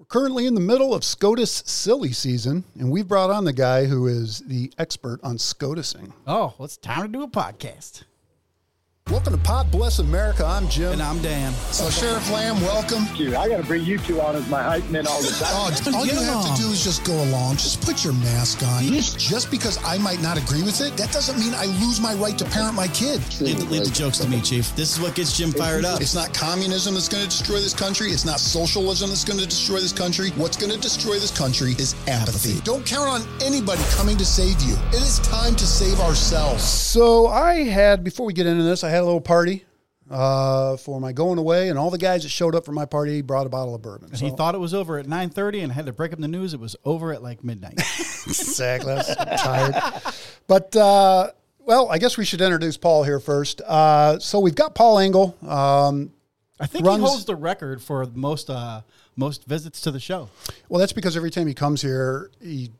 We're currently in the middle of SCOTUS silly season, and we've brought on the guy who is the expert on SCOTUSing. Oh, well, it's time to do a podcast. Welcome to Pod Bless America. I'm Jim. And I'm Dan. So, Sheriff Lamb, welcome. Thank you. I got to bring you two on as my hype men all the time. Oh, all you have to do is just go along. Just put your mask on. Just because I might not agree with it, that doesn't mean I lose my right to parent my kid. Leave, the- leave the jokes to me, Chief. This is what gets Jim fired up. It's not communism that's going to destroy this country. It's not socialism that's going to destroy this country. What's going to destroy this country is apathy. Don't count on anybody coming to save you. It is time to save ourselves. So I had, before we get into this, I had a little party uh, for my going away, and all the guys that showed up for my party brought a bottle of bourbon. And he thought it was over at 9.30 and had to break up the news. It was over at like midnight. exactly. I was tired. But, uh, well, I guess we should introduce Paul here first. Uh, so we've got Paul Engel. Um, I think Runs- he holds the record for most uh, most visits to the show. well, that's because every time he comes here, he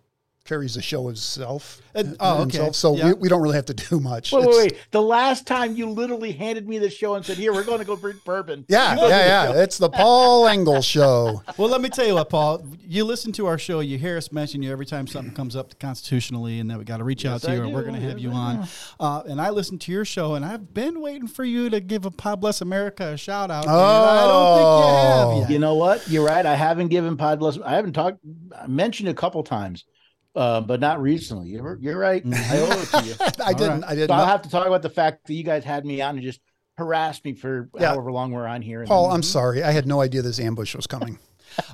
carries the show himself. Uh, oh, okay. himself, so Yeah. we, we don't really have to do much. Wait, wait, wait. The last time you literally handed me the show and said, "Here, we're going to go drink bourbon." Yeah, You go the yeah, yeah. It's the Paul Engel Show. Well, let me tell you what, Paul. You listen to our show, you hear us mention you every time something comes up constitutionally, and that we got to reach out to I you, or do. we're going to have you on. Uh, and I listen to your show, and I've been waiting for you to give a Pod Bless America a shout out. and I don't think you have yet. You know what? You're right. I haven't given Pod Bless. I haven't talked. I mentioned a couple times, uh, but not recently. You're, you're right. I owe it to you. I didn't. right. I didn't. So I'll have to talk about the fact that you guys had me on and just harassed me for Yeah. however long we're on here. Paul, then- I'm sorry. I had no idea this ambush was coming.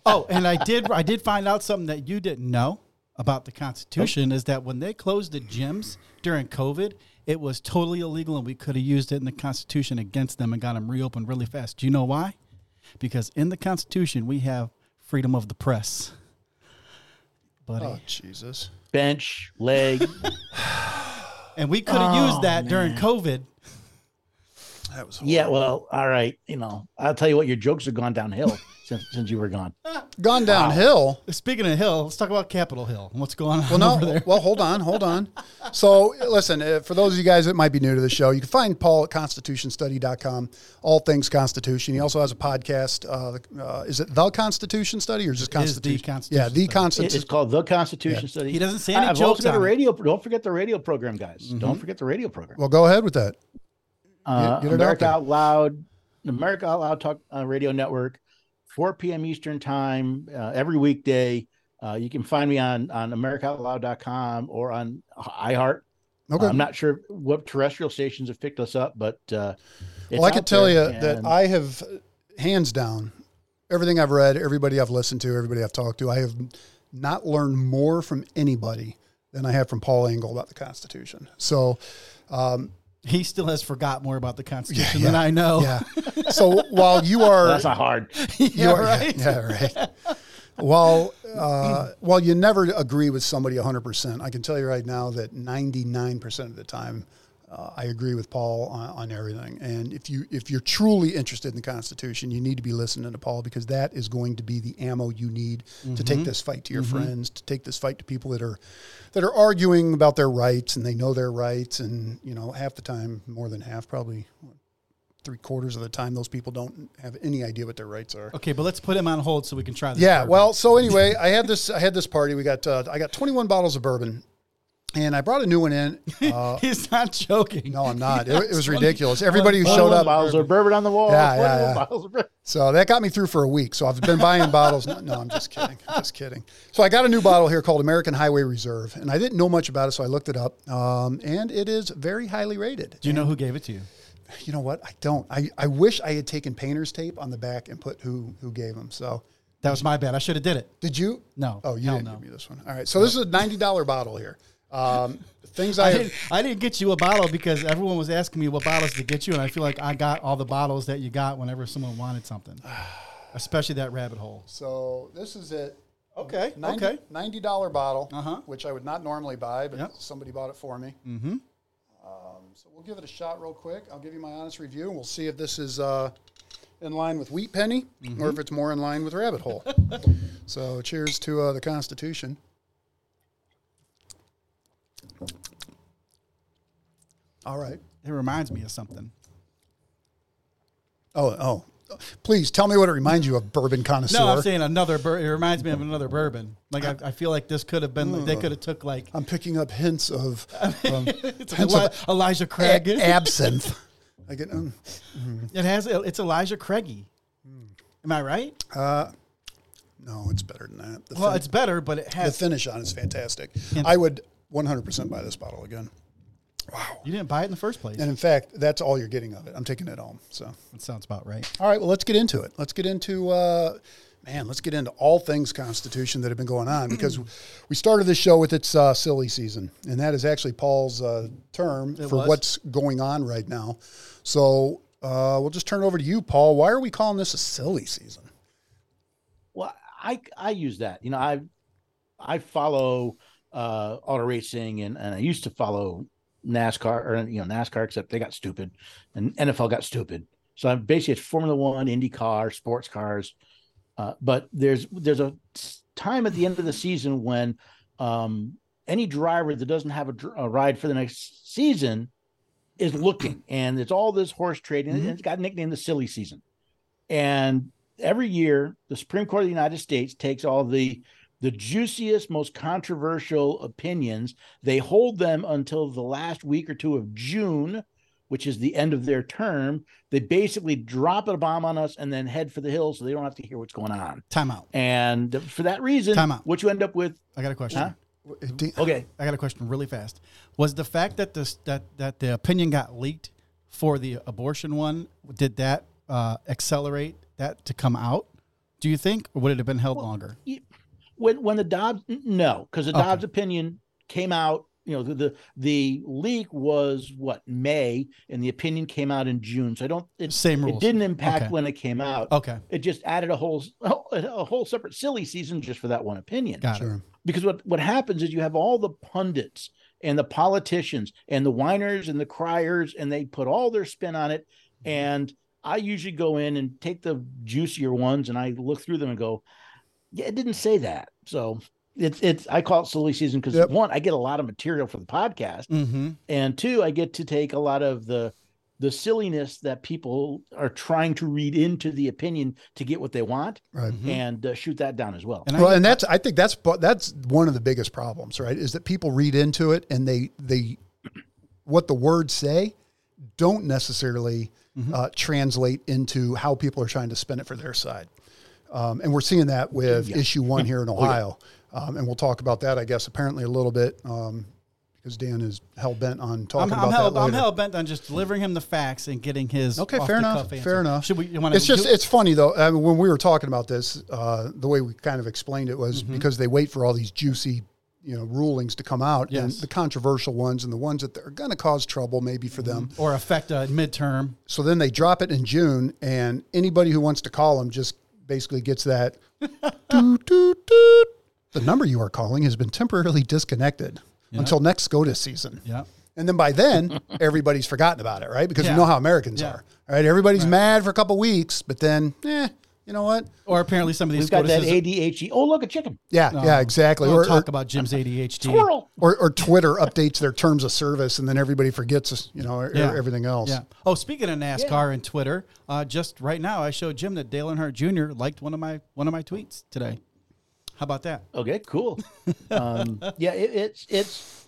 Oh, and I did I did find out something that you didn't know about the Constitution is that when they closed the gyms during COVID, it was totally illegal and we could have used it in the Constitution against them and got them reopened really fast. Do you know why? Because in the Constitution we have freedom of the press. Buddy. Oh Jesus! bench leg. and we could have Oh, used that during COVID. That was yeah. Well, all right. You know, I'll tell you what. Your jokes have gone downhill since since you were gone. gone downhill. Speaking of Hill, let's talk about Capitol Hill and what's going on Well, no. over there. Well, hold on, hold on. So, listen, uh, for those of you guys that might be new to the show, you can find Paul at constitutionstudy.com, all things Constitution. He also has a podcast. Uh, uh, is it The Constitution Study or just It is The Constitution? Constitution Yeah, The Study. It- Constitution. It's called the Constitution Study. He doesn't say any I've jokes also got a on it. radio. Don't forget the radio program, guys. Don't forget the radio program. Well, go ahead with that. Uh, get America. Out Loud, America Out Loud Talk uh, Radio Network, 4 p.m. Eastern Time uh, every weekday. Uh, you can find me on on AmericaOutLoud.com or on iHeart. Okay. I'm not sure what terrestrial stations have picked us up, but uh, it's well, I can tell you there, that I have, hands down, everything I've read, everybody I've listened to, everybody I've talked to, I have not learned more from anybody than I have from Paul Engel about the Constitution. So, He still has forgot more about the Constitution Yeah, than I know. yeah. So while you are, that's not hard. you Yeah, are- right. yeah, right. While uh, while you never agree with somebody 100%, I can tell you right now that 99% of the time, uh, I agree with Paul on, on everything. And if you if you're truly interested in the Constitution, you need to be listening to Paul because that is going to be the ammo you need to take this fight to your friends, to take this fight to people that are that are arguing about their rights and they know their rights. And you know, half the time, more than half, probably three quarters of the time, those people don't have any idea what their rights are. Okay, but let's put him on hold so we can try this. Yeah. bourbon. Well, so anyway, I had this. I had this party. We got. Uh, I got 21 bottles of bourbon, and I brought a new one in. Uh, he's not joking. no, I'm not. It, it was ridiculous. Everybody who showed up. bottles of bourbon on the wall. Yeah, yeah, yeah. bottles of bourbon. So that got me through for a week. So I've been buying bottles. No, no, I'm just kidding. Just kidding. So I got a new bottle here called American Highway Reserve, and I didn't know much about it, so I looked it up, um, and it is very highly rated. Do you know who gave it to you? You know what? I don't. I, I wish I had taken painter's tape on the back and put who who gave them. So That was my bad. I should have did it. did you? No. Oh, you Hell didn't no. give me this one. All right. So this is a ninety dollar bottle here. Um, things I, I didn't, I didn't get you a bottle because everyone was asking me what bottles to get you, and I feel like I got all the bottles that you got whenever someone wanted something, especially that rabbit hole. So this is it. Okay. 90, Okay. Ninety dollar bottle, Uh-huh. which I would not normally buy, but Yep. somebody bought it for me. Mm-hmm. Um, so we'll give it a shot real quick. I'll give you my honest review, and we'll see if this is uh, in line with Wheat Penny or if it's more in line with Rabbit Hole. so cheers to uh, the Constitution. All right. It reminds me of something. Oh, oh. Please tell me what it reminds you of, bourbon connoisseur. No, I'm saying another. Bur- it reminds me of another bourbon. Like I, I feel like this could have been. they could have took like I'm picking up hints of um, it's hints Eli- of Elijah Craig. a- absinthe. I get um, it has. It's Elijah Craigie. Am I right? Uh, no, it's better than that. The, Well, fin- it's better, but it the has. finish on it's fantastic. I would 100% buy this bottle again. You didn't buy it in the first place. And in fact, that's all you're getting of it. I'm taking it home. So, That sounds about right. all right, well, let's get into it. Let's get into, uh, man, let's get into all things Constitution that have been going on because we started this show with its uh, silly season, and that is actually Paul's uh, term It for was. what's going on right now. So, uh, we'll just turn it over to you, Paul. Why are we calling this a silly season? Well, I I use that. You know, I I follow uh auto racing and, and I used to follow NASCAR or you know NASCAR except they got stupid and NFL got stupid. So I'm basically it's Formula One, IndyCar, sports cars. Uh, but there's there's a time at the end of the season when um, any driver that doesn't have a, a ride for the next season is looking, and it's all this horse trading. and It's got nicknamed the silly season. And every year, the Supreme Court of the United States takes all the the juiciest, most controversial opinions. They hold them until the last week or two of June, which is the end of their term. They basically drop a bomb on us and then head for the hills so they don't have to hear what's going on. Time out. And for that reason, Time out. what you end up with, I got a question. Huh? Okay, I got a question really fast. Was the fact that this that that the opinion got leaked for the abortion one did that uh, accelerate that to come out? Do you think, or would it have been held longer? When when the Dobbs no, because the Okay. Dobbs opinion came out, you know, the, the the leak was what May, and the opinion came out in June. So I don't it, Same rules. it didn't impact Okay. when it came out. Okay, It just added a whole a whole separate silly season just for that one opinion. got it. Because what what happens is you have all the pundits and the politicians and the whiners and the criers and they put all their spin on it and i usually go in and take the juicier ones and i look through them and go yeah it didn't say that so it's it's i call it silly season because Yep. one i get a lot of material for the podcast Mm-hmm. and two i get to take a lot of the the silliness that people are trying to read into the opinion to get what they want Right. and uh, shoot that down as well And well, I, and that's I think that's that's one of the biggest problems, right? Is that people read into it and they they what the words say don't necessarily uh, translate into how people are trying to spin it for their side. Um, and we're seeing that with Yeah. issue one here in yeah. Ohio, um, and we'll talk about that, I guess, apparently a little bit um, because Dan is hell bent on I'm, talking I'm about hell, that I'm hell bent on just delivering him the facts and getting his Okay, fair enough. Fair enough. Should we? You want It's just it's funny though. I mean, when we were talking about this, uh, the way we kind of explained it was Mm-hmm. because they wait for all these juicy, you know, rulings to come out, and the controversial ones and the ones that are going to cause trouble maybe for them. or affect a midterm. So then they drop it in June, and anybody who wants to call them just basically gets that. doot, doot, doot. The number you are calling has been temporarily disconnected until next SCOTUS season. Yeah. And then by then, everybody's forgotten about it, right? Because Yeah. you know how Americans Yeah. are, right? Everybody's mad for a couple weeks, but then, eh, you know what? Or apparently some of these we've got that adhd oh look a chicken Yeah, No. yeah, exactly. We'll Or, talk or, about Jim's ADHD. squirrel or, or Twitter updates their terms of service, and then everybody forgets, you know, Yeah. everything else. Yeah. Oh, speaking of NASCAR and Twitter, uh, just right now I showed Jim that Dale Earnhardt Jr. liked one of my one of my tweets today. How about that? Okay, cool. um, yeah, it, it's it's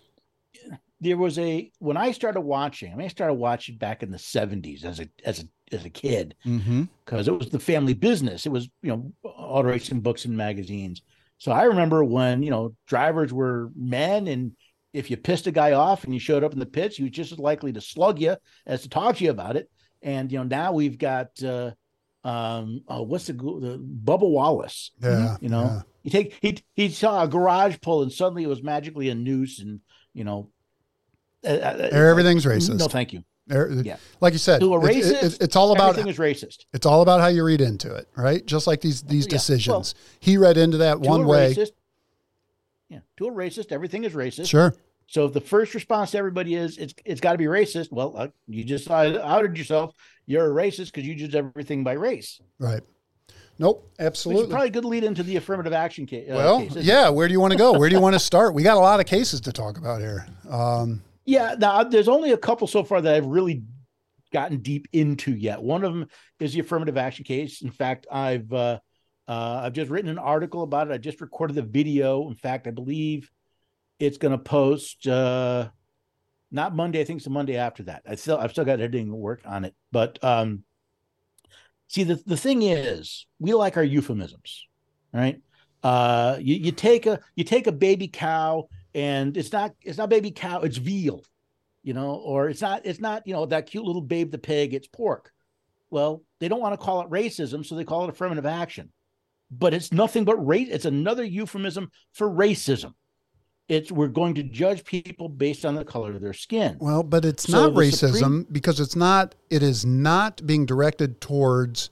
there was a when I started watching. I mean, I started watching back in the seventies as a as a as a kid Mm-hmm. because it was the family business. It was you know auto racing books and magazines. So I remember when you know drivers were men, and if you pissed a guy off and you showed up in the pits, he was just as likely to slug you as to talk to you about it. And you know now we've got uh, um, oh, what's the, the Bubba Wallace? Yeah. you know yeah. you take he he saw a garage pull and suddenly it was magically a noose and you know uh, uh, Everything's racist. no thank you Yeah. Like you said, to a it- it- it- it's all about everything is racist it's all about how you read into it, right? Just like these these Yeah, decisions. he read into that one way. racist, yeah to a racist everything is racist Sure. so if the first response to everybody is it's it's got to be racist well uh, you just outed yourself you're a racist because you judge everything by race Right. Nope. Absolutely. probably a good lead into the affirmative action case uh, well, case, isn't it? yeah. Where do you want to go? Where do you want to start? We got a lot of cases to talk about here. Um, Yeah, now there's only a couple so far that I've really gotten deep into yet. One of them is the affirmative action case. In fact, I've uh, uh, I've just written an article about it. I just recorded the video. In fact, I believe it's going to post uh, not Monday. I think it's the Monday after that. I still I've still got editing work on it, but um, see the the thing is, we like our euphemisms, right? Uh, you, you take a you take a baby cow and it's not it's not baby cow, it's veal, you know, or it's not it's not you know that cute little babe the pig, it's pork. Well, they don't want to call it racism, so they call it affirmative action. But it's nothing but race. It's another euphemism for racism. It's we're going to judge people based on the color of their skin. Well, but it's So not racism Supreme- because it's not. It is not being directed towards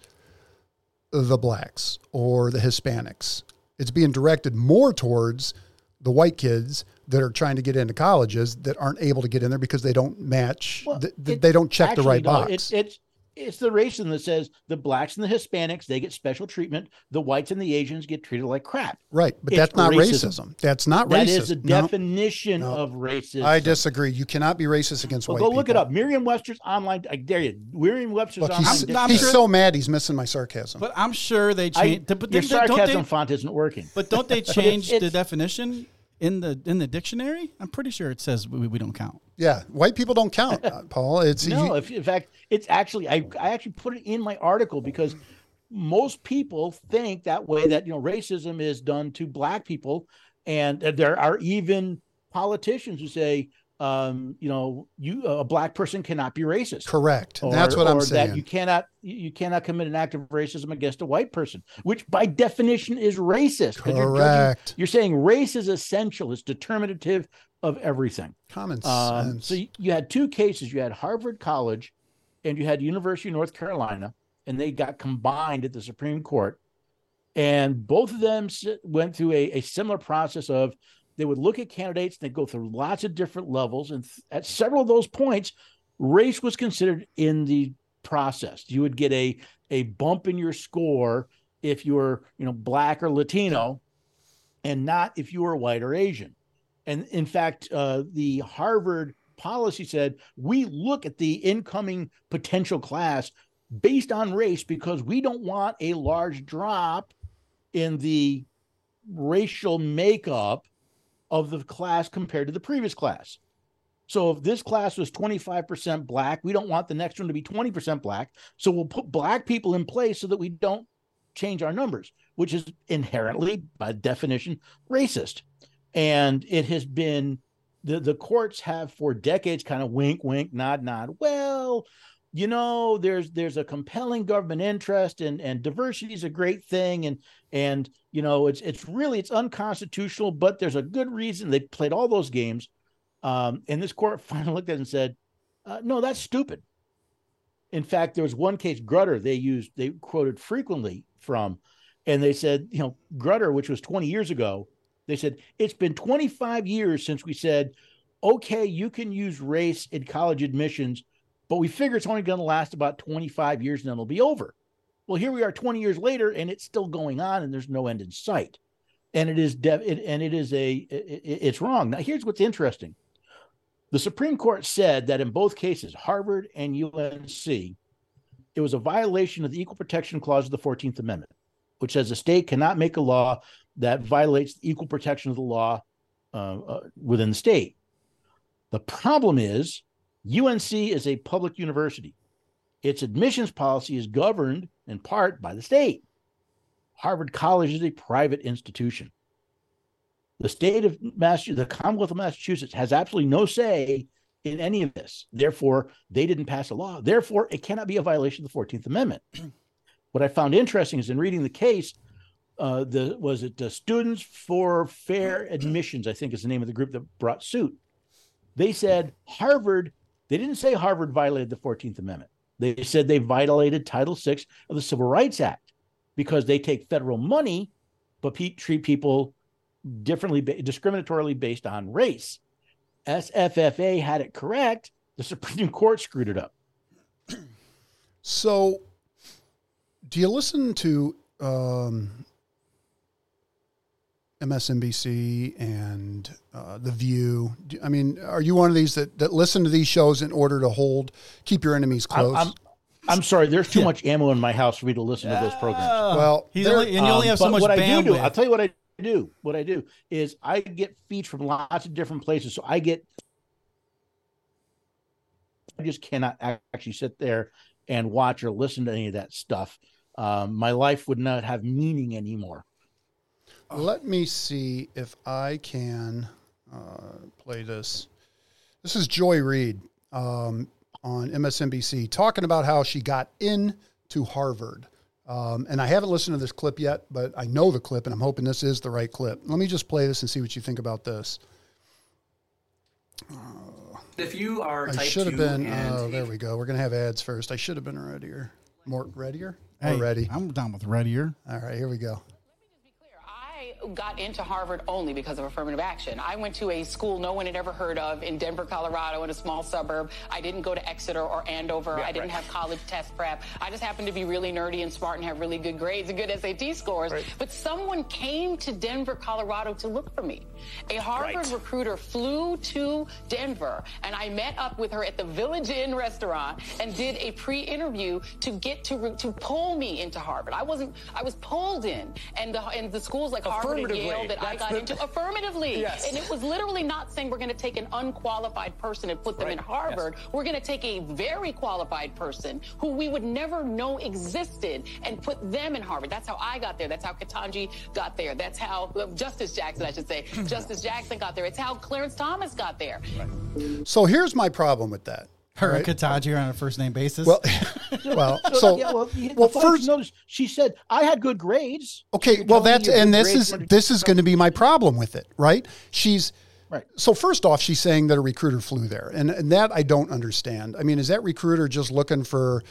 the blacks or the Hispanics. It's being directed more towards the white kids that are trying to get into colleges that aren't able to get in there because they don't match. Well, th- th- it- they don't check the right box. It's it's it's the racism that says the blacks and the Hispanics they get special treatment. The whites and the Asians get treated like crap. right, but it's that's not racism. racism. That's not That racist. is the No, definition no. of racism. I disagree. You cannot be racist against Well, white go look it up. Merriam-Webster's online. I dare you. Merriam-Webster's Look, online. he's, I'm- I'm he's sure- so mad he's missing my sarcasm. But I'm sure they I, but your they- don't sarcasm they- font isn't working. But don't they change the it's- definition in the in the dictionary? I'm pretty sure it says we, we don't count. yeah, white people don't count, uh, Paul. It's No, you- if, in fact, it's actually I, I actually put it in my article because most people think that way that you know racism is done to black people, and there are even politicians who say, um, you know, you a black person cannot be racist. correct. Or, that's what I'm or saying. That you cannot you cannot commit an act of racism against a white person, which by definition is racist. 'cause You're, judging- Correct. you're saying race is essential. It's determinative of everything. Common Um, sense. so you, you had two cases. You had Harvard College, and you had University of North Carolina, and they got combined at the Supreme Court. And both of them went through a, a similar process of they would look at candidates, and they go through lots of different levels, and th- at several of those points, race was considered in the process. You would get a a bump in your score if you were you know black or Latino, and not if you were white or Asian. And in fact, uh, the Harvard policy said we look at the incoming potential class based on race because we don't want a large drop in the racial makeup of the class compared to the previous class. So if this class was 25% black, we don't want the next one to be 20% black. So we'll put black people in place so that we don't change our numbers, which is inherently, by definition, racist. And it has been the the courts have for decades kind of wink, wink, nod, nod. Well, you know, there's there's a compelling government interest and and diversity is a great thing. And and you know, it's it's really it's unconstitutional, but there's a good reason they played all those games. Um, and this court finally looked at it and said, uh, no, that's stupid. In fact, there was one case, Grutter, they used, they quoted frequently from, and they said, you know, Grutter, which was 20 years ago, they said, it's been 25 years since we said, okay, you can use race in college admissions, but we figure it's only going to last about 25 years and then it'll be over. Well, here we are 20 years later and it's still going on and there's no end in sight. And it is, it, and it is a, it, it's wrong. Now, here's what's interesting. The Supreme Court said that in both cases, Harvard and UNC, it was a violation of the Equal Protection Clause of the 14th Amendment, which says a state cannot make a law that violates the equal protection of the law uh, uh, within the state. The problem is UNC is a public university. Its admissions policy is governed in part by the state. Harvard College is a private institution. The state of Massachusetts, the Commonwealth of Massachusetts, has absolutely no say in any of this. Therefore, they didn't pass a law. Therefore, it cannot be a violation of the 14th Amendment. what I found interesting is in reading the case, uh, the was it the Students for Fair Admissions, I think is the name of the group that brought suit. They said Harvard, they didn't say Harvard violated the 14th Amendment. They said they violated Title VI of the Civil Rights Act because they take federal money, but pe- treat people differently, discriminatorily based on race. SFFA had it correct. The Supreme Court screwed it up. So, do you listen to um, MSNBC and uh, The View. I mean, are you one of these that, that listen to these shows in order to hold keep your enemies I'm, close? I'm, I'm sorry. There's too much ammo in my house for me to listen to those programs. well, He's there- only, and you only Um, have so much what I do do, I'll tell you what I do. What I do is I get feeds from lots of different places. So I get, I just cannot actually sit there and watch or listen to any of that stuff. Um, my life would not have meaning anymore. Let me see if I can uh, play this. This is Joy Reid um, on MSNBC talking about how she got into Harvard. Um, and I haven't listened to this clip yet, but I know the clip, and I'm hoping this is the right clip. Let me just play this and see what you think about this. If you are I should have been. and Oh, there we go. We're gonna have ads first. I should have been readier. More readier. Hey, ready. I'm done with readier. All right, here we go. Got into Harvard only because of affirmative action. I went to a school no one had ever heard of in Denver, Colorado, in a small suburb. I didn't go to Exeter or Andover. I didn't have college test prep. I just happened to be really nerdy and smart and have really good grades and good SAT scores. But someone came to Denver, Colorado to look for me. A Harvard Right. recruiter flew to Denver and I met up with her at the Village Inn restaurant and did a pre-interview to get to to pull me into Harvard. I wasn't I was pulled in and the and the schools like Harvard and Affirmatively. Yale that I got the- into affirmatively. Yes. And it was literally not saying we're going to take an unqualified person and put them in Right. Harvard. We're going to take a very qualified person who we would never know existed and put them in Harvard. That's how I got there. That's how Ketanji got there. That's how well, Justice Jackson, I should say, Justice Jackson got there. It's how Clarence Thomas got there. So here's my problem with that. Her right? and Ketanji on a first name basis. Well, well, so yeah, well, well, first, notice she said I had good grades. okay, You're well, that's and this is this is going to be my problem with it, right? She's Right. So first off, she's saying that a recruiter flew there, and and that I don't understand. I mean, is that recruiter just looking for?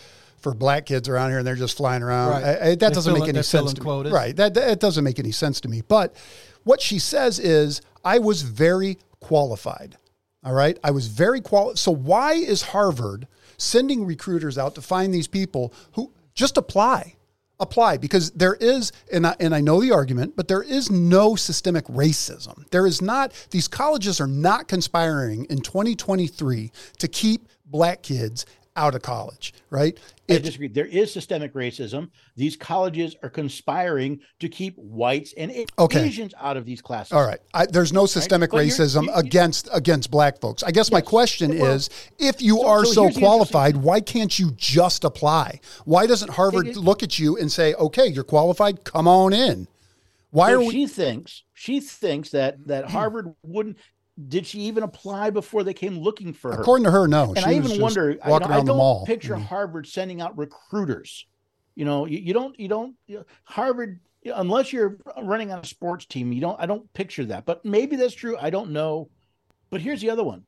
For black kids around here, and they're just flying around. Right. I- I- that They're doesn't make any sense to quotas. me. Right. That that doesn't make any sense to me. But what she says is, I was very qualified. All right. I was very qualified. So why is Harvard sending recruiters out to find these people who just apply? Apply because there is, and I, and I know the argument, but there is no systemic racism. There is not, these colleges are not conspiring in 2023 to keep black kids out of college, right? I disagree. There is systemic racism. These colleges are conspiring to keep whites and Okay. Asians out of these classes. All right. I, there's no systemic you're- racism you- against against black folks. I guess my question Well, is, if you so- are so so, qualified, why can't you just apply? Why doesn't Harvard it- look at you and say, "Okay, you're qualified. Come on in"? Why So are we? she thinks she thinks that that Harvard wouldn't. Did she even apply before they came looking for her? According to her, no. and she I even wonder. I, you know, I don't mall. picture Mhm. Harvard sending out recruiters. You know, you, you don't. You don't. You Harvard, unless you're running on a sports team, you don't. I don't picture that. But maybe that's true. I don't know. But here's the other one.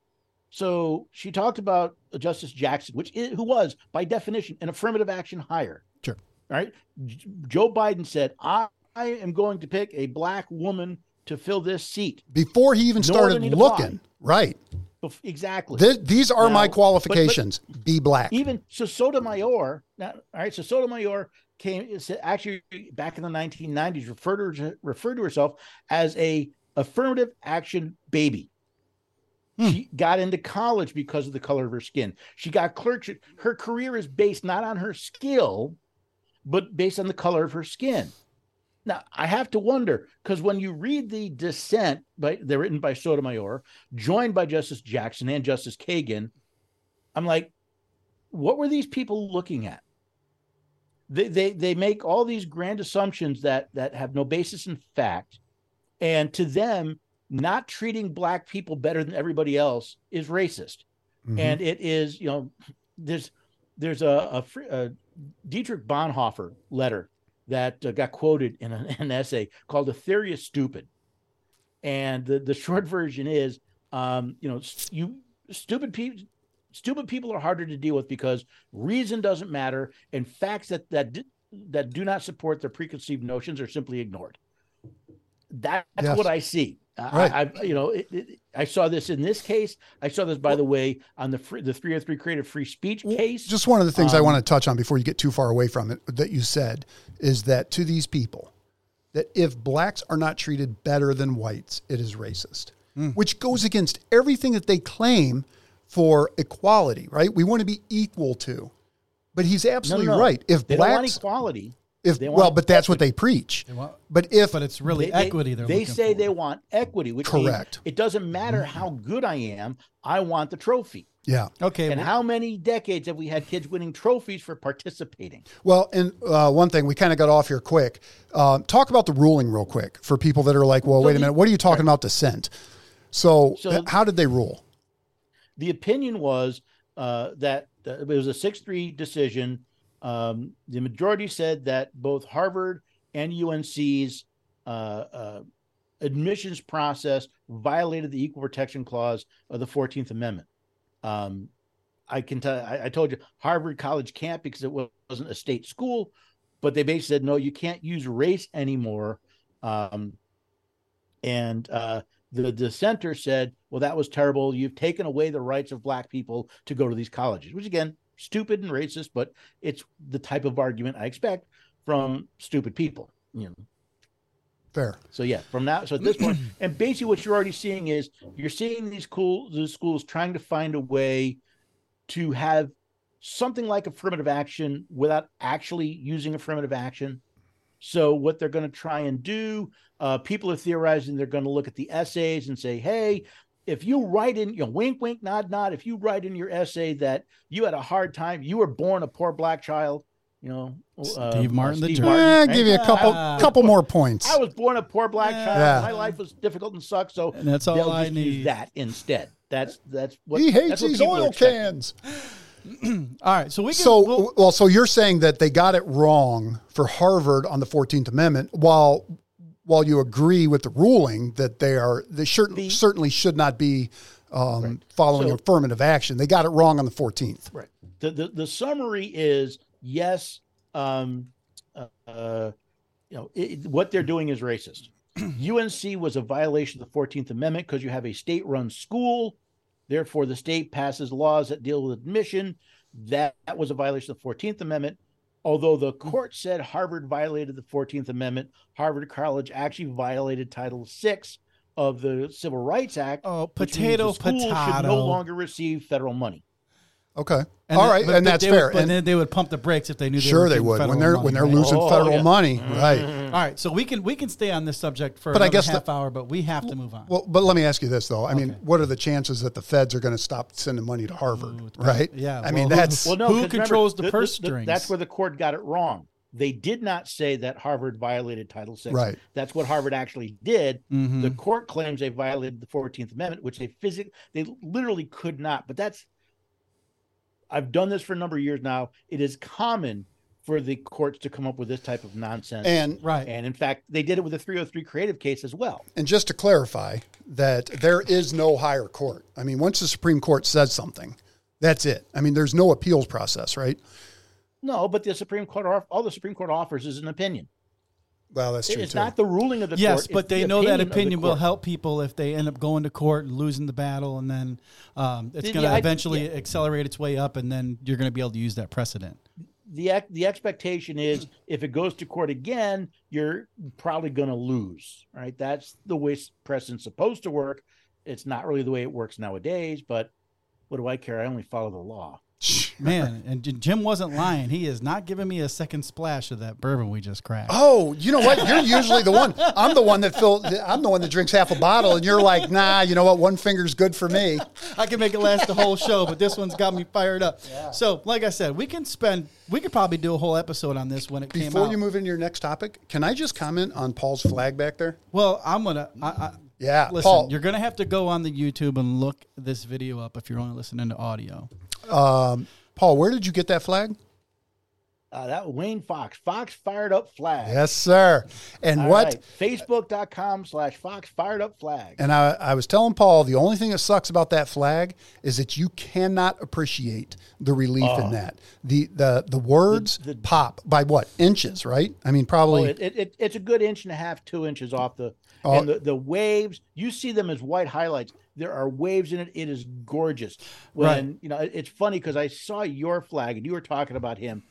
So she talked about Justice Jackson, which is, who was by definition an affirmative action hire. Sure. All right. J- Joe Biden said, "I, I am going to pick a black woman to fill this seat." Before he even started looking, right? Exactly. Th- these are Now, my but- but- qualifications. Be black. even so Sotomayor, now, all right, so Sotomayor came actually back in the 1990s referred to referred to herself as a affirmative action baby. Hmm. She got into college because of the color of her skin. She got clerkship. Her career is based not on her skill, but based on the color of her skin. Now, I have to wonder because when you read the dissent, by they're written by Sotomayor, joined by Justice Jackson and Justice Kagan, I'm like, what were these people looking at? They, they they make all these grand assumptions that that have no basis in fact, and to them, not treating black people better than everybody else is racist, Mhm. and it is you know there's there's a, a, a Dietrich Bonhoeffer letter that uh, got quoted in an, an essay called "The Theory is Stupid," and the the short version is, um, you know, you stupid people. Stupid people are harder to deal with because reason doesn't matter, and facts that that that do not support their preconceived notions are simply ignored. That's Yes. what I see. I- Right. I, I, you know, it, it, I saw this in this case. I saw this, by the way, on the free, the three hundred three creative free speech case. Just one of the things I Um, want to touch on before you get too far away from it that you said is that to these people, that if blacks are not treated better than whites, it is racist, which goes against everything that they claim for equality, right? We want to be equal to. But he's absolutely no, no. right. If they don't want blacks, equality, if they want well, but that's what they preach. want- But if but it's really they, they- equity they're they say for. they want equity, which means Correct. it doesn't matter how good I am. I want the trophy. yeah, okay. And well, how many decades have we had kids winning trophies for participating? Well, and uh, one thing we kind of got off here quick. Uh, talk about the ruling real quick for people that are like, "Well, wait a minute, what are you talking about dissent?" So, So- h- how did they rule? The opinion was uh, that uh, it was a six-three decision. Um, the majority said that both Harvard and UNC's uh, uh, admissions process violated the Equal Protection Clause of the Fourteenth Amendment. Um, I can tell. I, I told you Harvard College can't because it wasn't a state school, but they basically said no, you can't use race anymore. Um, and uh, the dissenter said, "Well, that was terrible. You've taken away the rights of black people to go to these colleges," which again, stupid and racist, but it's the type of argument I expect from stupid people. You know. Fair. So yeah, from now, so at this point, and basically what you're already seeing is you're seeing these cool these schools trying to find a way to have something like affirmative action without actually using affirmative action. So what they're going to try and do, uh, people are theorizing they're going to look at the essays and say, hey, if you write in, you know, wink, wink, nod, nod, if you write in your essay that you had a hard time, you were born a poor black child, you know, uh, Steve Martin, the Steve jerk. Martin, Eh, right? give you a couple Ah. couple more points. I was born a poor black child. Yeah. My life was difficult and sucked. So And that's all I need. that instead. That's that's what he hates these oil cans. all right. So we can. So, we'll- well, so you're saying that they got it wrong for Harvard on the Fourteenth Amendment, while while you agree with the ruling that they are they cer- The- certainly should not be um, following So- affirmative action. They got it wrong on the Fourteenth. Right. The, the the summary is yes. Um, uh, uh, you know it, what they're doing is racist. UNC was a violation of the Fourteenth Amendment because you have a state-run school. Therefore, the state passes laws that deal with admission. That, that was a violation of the Fourteenth Amendment. Although the hmm. court said Harvard violated the Fourteenth Amendment, Harvard College actually violated Title VI of the Civil Rights Act. Oh, potato, the school should potato. no longer receive federal money. Okay, And all then- and that's they would- fair. and then they would pump the brakes if they knew. They sure were they would when they're money, when they're right? losing Oh, federal yeah. money, right? All right, so we can we can stay on this subject for But I another guess the- half hour, but we have to move on. Well, but let me ask you this though. I mean, what are the chances that the feds are going to stop sending money to Harvard? Ooh, right? yeah, I well, mean, that's Well, no, Who 'cause remember, controls the purse That's strings? That's where the court got it wrong. They did not say that Harvard violated Title VI. Right. That's what Harvard actually did. Mhm. The court claims they violated the Fourteenth Amendment, which they physically, they literally could not. But that's, I've done this for a number of years now. It is common for the courts to come up with this type of nonsense. and right. and in fact, they did it with the 303 creative case as well. And just to clarify, that there is no higher court. I mean, once the Supreme Court says something, that's it. I mean, there's no appeals process, right? No, but the Supreme Court, all the Supreme Court offers is an opinion. Well, that's true It's too. not the ruling of the Yes, court. but they the know that opinion will help people if they end up going to court and losing the battle, and then um, it's going to eventually yeah. accelerate its way up, and then you're going to be able to use that precedent. the the expectation is if it goes to court again, you're probably going to lose. Right? That's the way precedent's supposed to work. It's not really the way it works nowadays. But what do I care? I only follow the law. Man, and Jim wasn't lying. He is not giving me a second splash of that bourbon we just cracked. Oh, you know what? You're usually the one. I'm the one that fill. I'm the one that drinks half a bottle, and you're like, nah. You know what? One finger's good for me. I can make it last the whole show, but this one's got me fired up. So, like I said, we can spend, we could probably do a whole episode on this when it came Before you move into your next topic, can I just comment on Paul's flag back there? well, I'm gonna. I, I, Yeah, listen, Paul. you're gonna have to go on the YouTube and look this video up if you're only listening to audio. Um, Paul, where did you get that flag? Uh, that Wayne Fox, Fox Fired Up Flag. Yes, sir. And All what? right, Facebook.com slash Fox Fired Up Flag. And I, I was telling Paul the only thing that sucks about that flag is that you cannot appreciate the relief in that. The the the words Oh. The- the- pop by what inches, right? I mean, Oh, probably. it, it, it, it's a good inch and a half, two inches off the. Oh. And the, the waves, you see them as white highlights. There are waves in it. It is gorgeous. When Right. you know, it- it's funny because I saw your flag and you were talking about him,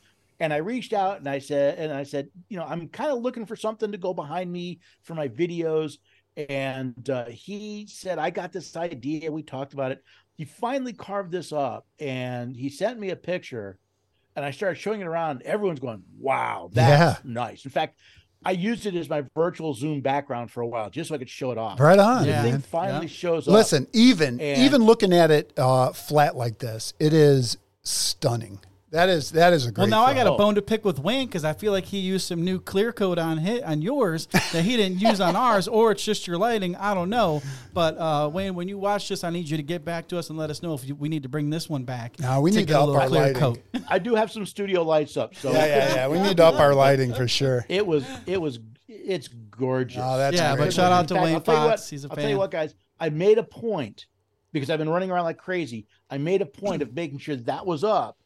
And I reached out and I said, and I said, you know, I'm kind of looking for something to go behind me for my videos. And uh, he said, I got this idea. We talked about it. He finally carved this up and he sent me a picture and I started showing it around. Everyone's going, wow, that's nice. In fact, I used it as my virtual Zoom background for a while just so I could show it off. Right on. The Yeah. thing finally Yeah. shows up. Listen, even And- even looking at it uh, flat like this, it is stunning. That is that is a great. Well, now I got a bone to pick with Wayne because I feel like he used some new clear coat on hit on yours that he didn't use on ours, or it's just your lighting. I don't know. But uh, Wayne, when you watch this, I need you to get back to us and let us know if you, we need to bring this one back. No, we to need get to a up little our clear lighting. coat. I do have some studio lights up, so Yeah, yeah, yeah. We need to up our lighting for sure. it was it was it's gorgeous. Oh, that's Yeah, great. but shout out to fact, Wayne I'll tell you what- Fox. He's a I'll fan. tell you what, guys. I made a point because I've been running around like crazy. I made a point of making sure that was up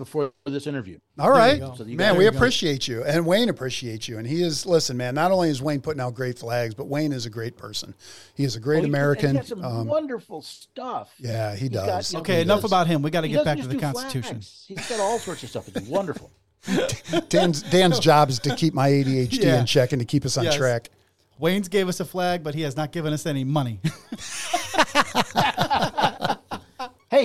before this interview. All There you right, go. So man. We There you go. appreciate you, and Wayne appreciates you, and he is. Listen, man. Not only is Wayne putting out great flags, but Wayne is a great person. He is a great Oh, American. He got some Um, wonderful stuff. yeah, he He's got, does. you know, Okay, he enough does- about him. We got to get back to the Constitution. flags. He's got all sorts of stuff. It's wonderful. Dan's Dan's job is to keep my ADHD Yeah. in check and to keep us on Yes. track. Wayne's gave us a flag, but he has not given us any money.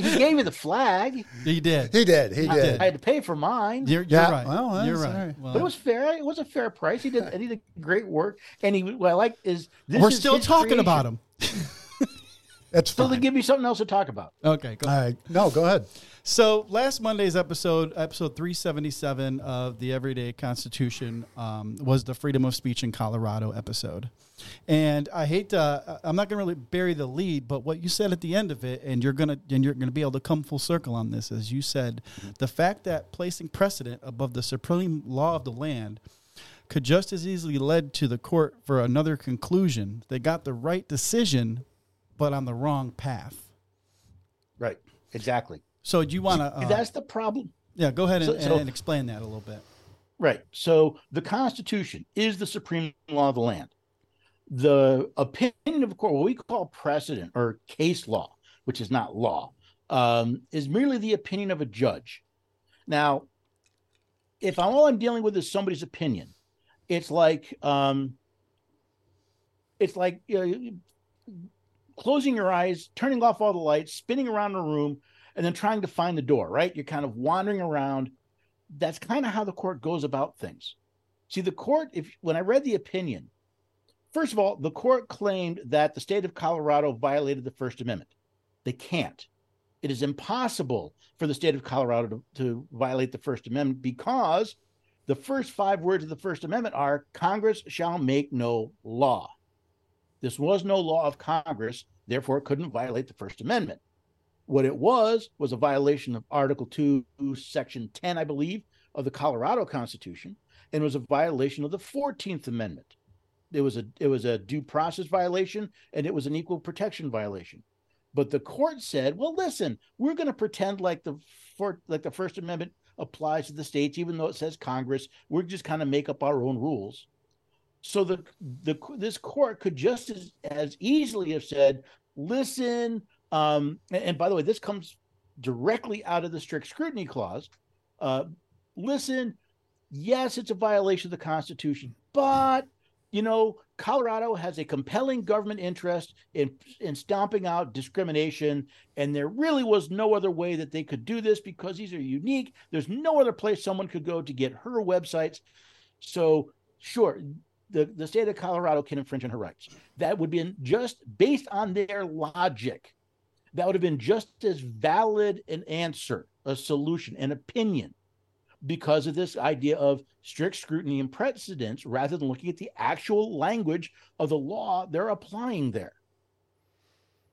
hey, he gave me the flag. he did. He did. He I did. I had to pay for mine. You're, you're Yeah, right. well, that's you're all right. right. Well, But it was fair. It was a fair price. He did. He did great work. And he, what I like is this we're is still talking creation. about him. That's So they give me something else to talk about. Okay, go All right. No, go ahead. So last Monday's episode, episode 377 of the Everyday Constitution, um, was the freedom of speech in Colorado episode. And I hate to, I'm not going to really bury the lead, but what you said at the end of it, and you're gonna, and you're gonna be able to come full circle on this, as you said, the fact that placing precedent above the supreme law of the land could just as easily led to the court for another conclusion. They got the right decision, but on the wrong path. Right. Exactly. So do you want to? Uh, That's the problem. yeah, go ahead and, So- so- and explain that a little bit. Right. So the Constitution is the supreme law of the land. The opinion of court, what we call precedent or case law, which is not law, um, is merely the opinion of a judge. Now, if all I'm dealing with is somebody's opinion, it's like um, it's like you know, closing your eyes, turning off all the lights, spinning around the room, and then trying to find the door. Right? You're kind of wandering around that's kind of how the court goes about things. See, the court, if when I read the opinion, first of all, the court claimed that the state of Colorado violated the First Amendment. They can't. It is impossible for the state of Colorado to, to violate the First Amendment because the first five words of the First Amendment are Congress shall make no law. This was no law of Congress, therefore, it couldn't violate the First Amendment. What it was was a violation of Article 2, Section 10, I believe, of the Colorado Constitution, and was a violation of the 14th Amendment. It was a it was a due process violation and it was an equal protection violation. But the court said, "Well, listen, we're going to pretend like the for, like the First Amendment applies to the states, even though it says Congress. We're just kind of make up our own rules." So the the this court could just as, as easily have said, "Listen, um, and, and by the way, this comes directly out of the strict scrutiny clause. Uh, listen, yes, it's a violation of the Constitution, but you know, Colorado has a compelling government interest in in stomping out discrimination, and there really was no other way that they could do this because these are unique. There's no other place someone could go to get her websites. So, sure, the, the state of Colorado can infringe on her rights. That would be just based on their logic that would have been just as valid an answer, a solution, an opinion, because of this idea of strict scrutiny and precedence rather than looking at the actual language of the law they're applying there.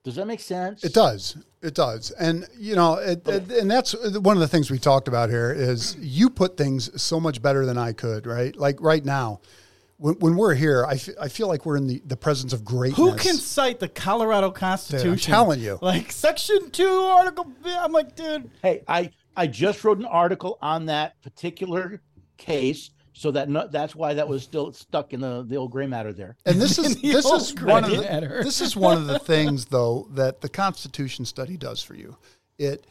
Does that make sense? It does. It does. And you know, it, it- and that's one of the things we talked about here is you put things so much better than I could, right? Like right now, when, when we're here, I I feel like we're in the, the presence of greatness. Who can cite the Colorado Constitution? I'm telling you. Like Section 2, Article B. I'm like, dude. Hey, I I just wrote an article on that particular case, so that no, that's why that was still stuck in the the old gray matter there. And this is this is one of the, matter. this is one of the things though that the Constitution study does for you. It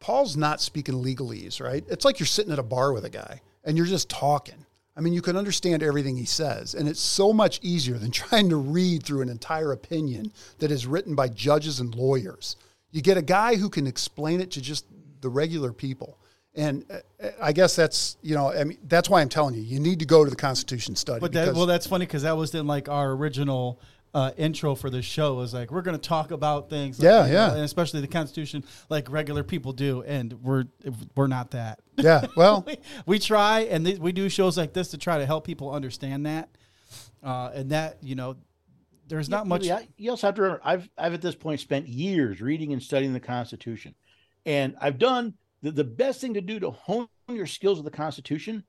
Paul's not speaking legalese, right? It's like you're sitting at a bar with a guy and you're just talking. I mean, you can understand everything he says, and it's so much easier than trying to read through an entire opinion that is written by judges and lawyers. You get a guy who can explain it to just the regular people. And uh, I guess that's you know I mean that's why I'm telling you you need to go to the Constitution study. But that, well, that's funny because that was in like our original uh, intro for the show. Was like we're going to talk about things, like, Yeah, yeah. know, and especially the Constitution, like regular people do, and we're we're not that. yeah, well, we, we try, and th- we do shows like this to try to help people understand that, uh, and that you know, there's not much. Yeah, you also have to remember, I've I've at this point spent years reading and studying the Constitution, and I've done the, the best thing to do to hone your skills of the Constitution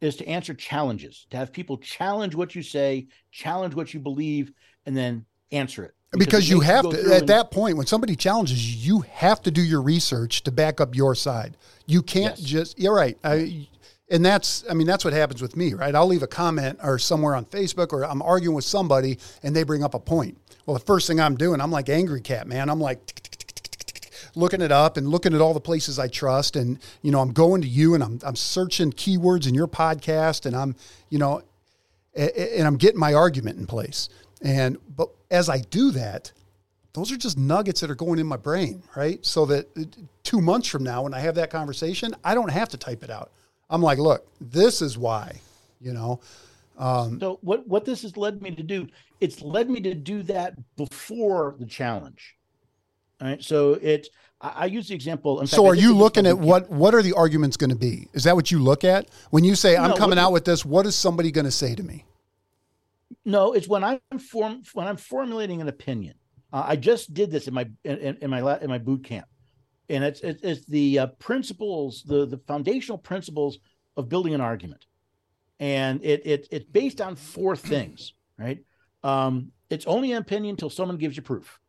is to answer challenges, to have people challenge what you say, challenge what you believe, and then answer it. because it you have to at and- that point when somebody challenges you you have to do your research to back up your side. You can't Yes. just you're right. I, and that's i mean that's what happens with me right? I'll leave a comment or somewhere on facebook or i'm arguing with somebody and they bring up a point. Well the first thing i'm doing i'm like angry cat man. I'm like looking it up and looking at all the places i trust and you know i'm going to you and i'm, I'm searching keywords in your podcast and i'm you know and I'm getting my argument in place. And but as I do that, those are just nuggets that are going in my brain, right? So that two months from now, when I have that conversation, I don't have to type it out. I'm like, look, this is why, you know. Um, so what what this has led me to do, it's led me to do that before the challenge. All right. So it I, I use the example. in fact, So are you looking at what what are the arguments going to be? Is that what you look at when you say I'm No, coming what- out with this? What is somebody going to say to me? No, it's when I'm form when I'm formulating an opinion. Uh, I just did this in my in, in in my in my boot camp, and it's it's, it's the uh, principles, the the foundational principles of building an argument, and it it it's based on four things, right? Um, it's only an opinion until someone gives you proof.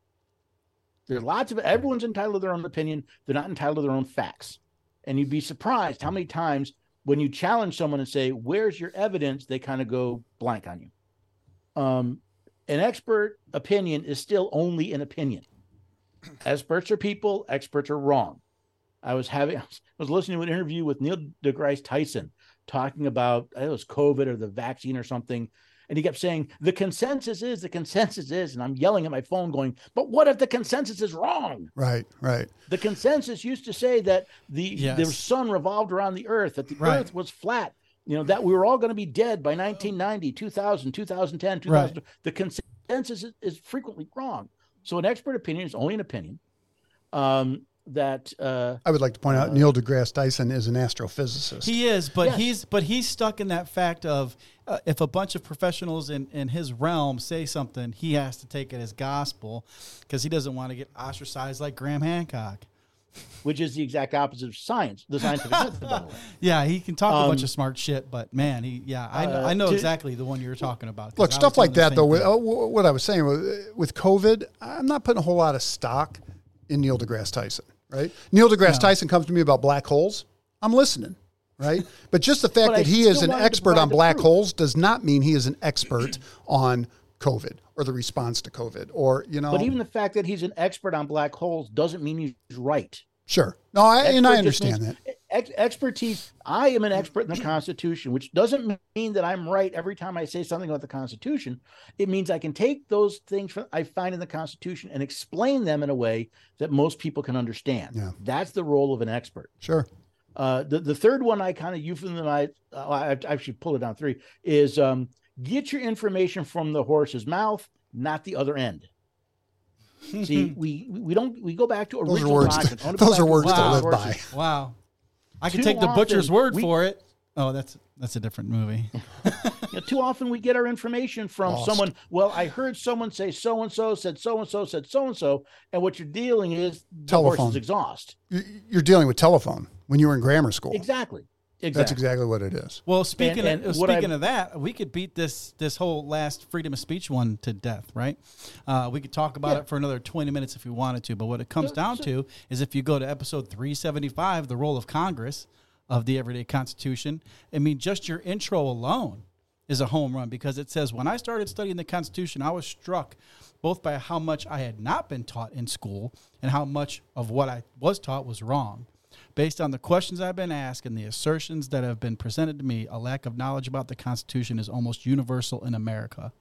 There's lots of everyone's entitled to their own opinion. They're not entitled to their own facts, and you'd be surprised how many times when you challenge someone and say, "Where's your evidence?" they kind of go blank on you um, an expert opinion is still only an opinion. Experts are people, experts are wrong. I was having, I was listening to an interview with Neil deGrasse Tyson talking about it was COVID or the vaccine or something, and he kept saying the consensus is the consensus is, and I'm yelling at my phone, going, "But what if the consensus is wrong?" Right, right. The consensus used to say that the the sun revolved around the earth, that the Right. earth was flat, you know, that we were all going to be dead by 1990, 2000, 2010, 2000. The consensus is, is frequently wrong. So an expert opinion is only an opinion. Um, that uh, I would like to point out Neil deGrasse Tyson is an astrophysicist. He is, but Yes. he's but he's stuck in that fact of uh, if a bunch of professionals in, in his realm say something, he has to take it as gospel because he doesn't want to get ostracized like Graham Hancock. which is the exact opposite of science, the scientific method, by the way. Yeah, he can talk a bunch Um, of smart shit, but man, he yeah, I know, uh, I know to- exactly the one you're talking about. Look, stuff like that, though. With, uh, what I was saying with, with COVID, I'm not putting a whole lot of stock in Neil deGrasse Tyson, right? Neil deGrasse Tyson comes to me about black holes. I'm listening, right? But just the fact But I that he is an expert on black proof. holes does not mean he is an expert on COVID or the response to COVID or, you know. But even the fact that he's an expert on black holes doesn't mean he's right. sure. No, I, and I understand means- that. Ex- expertise. I am an expert in the Constitution, which doesn't mean that I'm right every time I say something about the Constitution. It means I can take those things from, I find in the Constitution and explain them in a way that most people can understand. Yeah. That's the role of an expert. Sure. Uh, the the third one I kind of euphemize. Uh, I I actually pulled it down three. Is um, get your information from the horse's mouth, not the other end. See, we we don't we go back to original Those are original words. To, wanna those are words to live horses. by. wow, I can Too take the butcher's word we- for it. Oh, that's that's a different movie. You know, too often we get our information from Lost. someone. Well, I heard someone say so and so said so and so said so and so, and what you're dealing is the Telephone. exhaust. You're dealing with telephone when you were in grammar school. Exactly. Exactly. That's exactly what it is. Well, speaking and of, speaking I've- of that, we could beat this this whole last freedom of speech one to death, right? Uh, we could talk about Yeah. it for another twenty minutes if we wanted to. But what it comes So- down so- to is if you go to episode three seventy five, the role of Congress of the Everyday Constitution. I mean, just your intro alone is a home run because it says when I started studying the Constitution, I was struck both by how much I had not been taught in school and how much of what I was taught was wrong. Based on the questions I've been asked and the assertions that have been presented to me, a lack of knowledge about the Constitution is almost universal in America.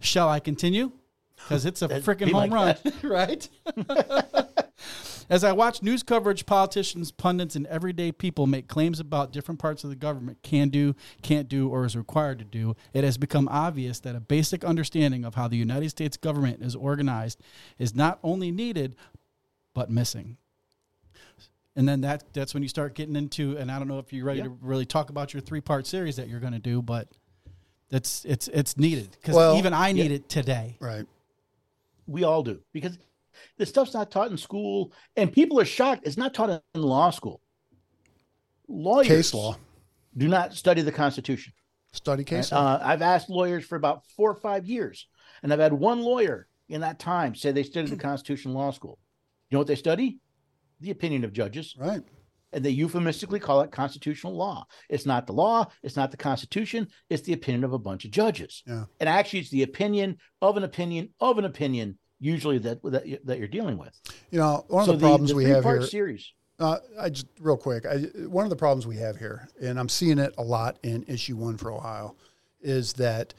Shall I continue? Because it's a freaking home my run, right? As I watch news coverage, politicians, pundits, and everyday people make claims about different parts of the government can do, can't do, or is required to do, it has become obvious that a basic understanding of how the United States government is organized is not only needed, but missing. And then that that's when you start getting into, and I don't know if you're ready Yeah. to really talk about your three part series that you're going to do, but that's it's it's needed because Well, even I need yeah. it today. Right. We all do because this stuff's not taught in school, and people are shocked. It's not taught in law school. Lawyers Case law. do not study the Constitution. Study case law. Uh, I've asked lawyers for about four or five years, and I've had one lawyer in that time say they studied the Constitution law school. You know what they study? The opinion of judges, right. and they euphemistically call it constitutional law. It's not the law, it's not the Constitution, it's the opinion of a bunch of judges. Yeah. And actually, it's the opinion of an opinion of an opinion, usually that that, that you're dealing with. You know, one of so the problems we have here. series. Uh, I just real quick. I, one of the problems we have here, and I'm seeing it a lot in issue one for Ohio, is that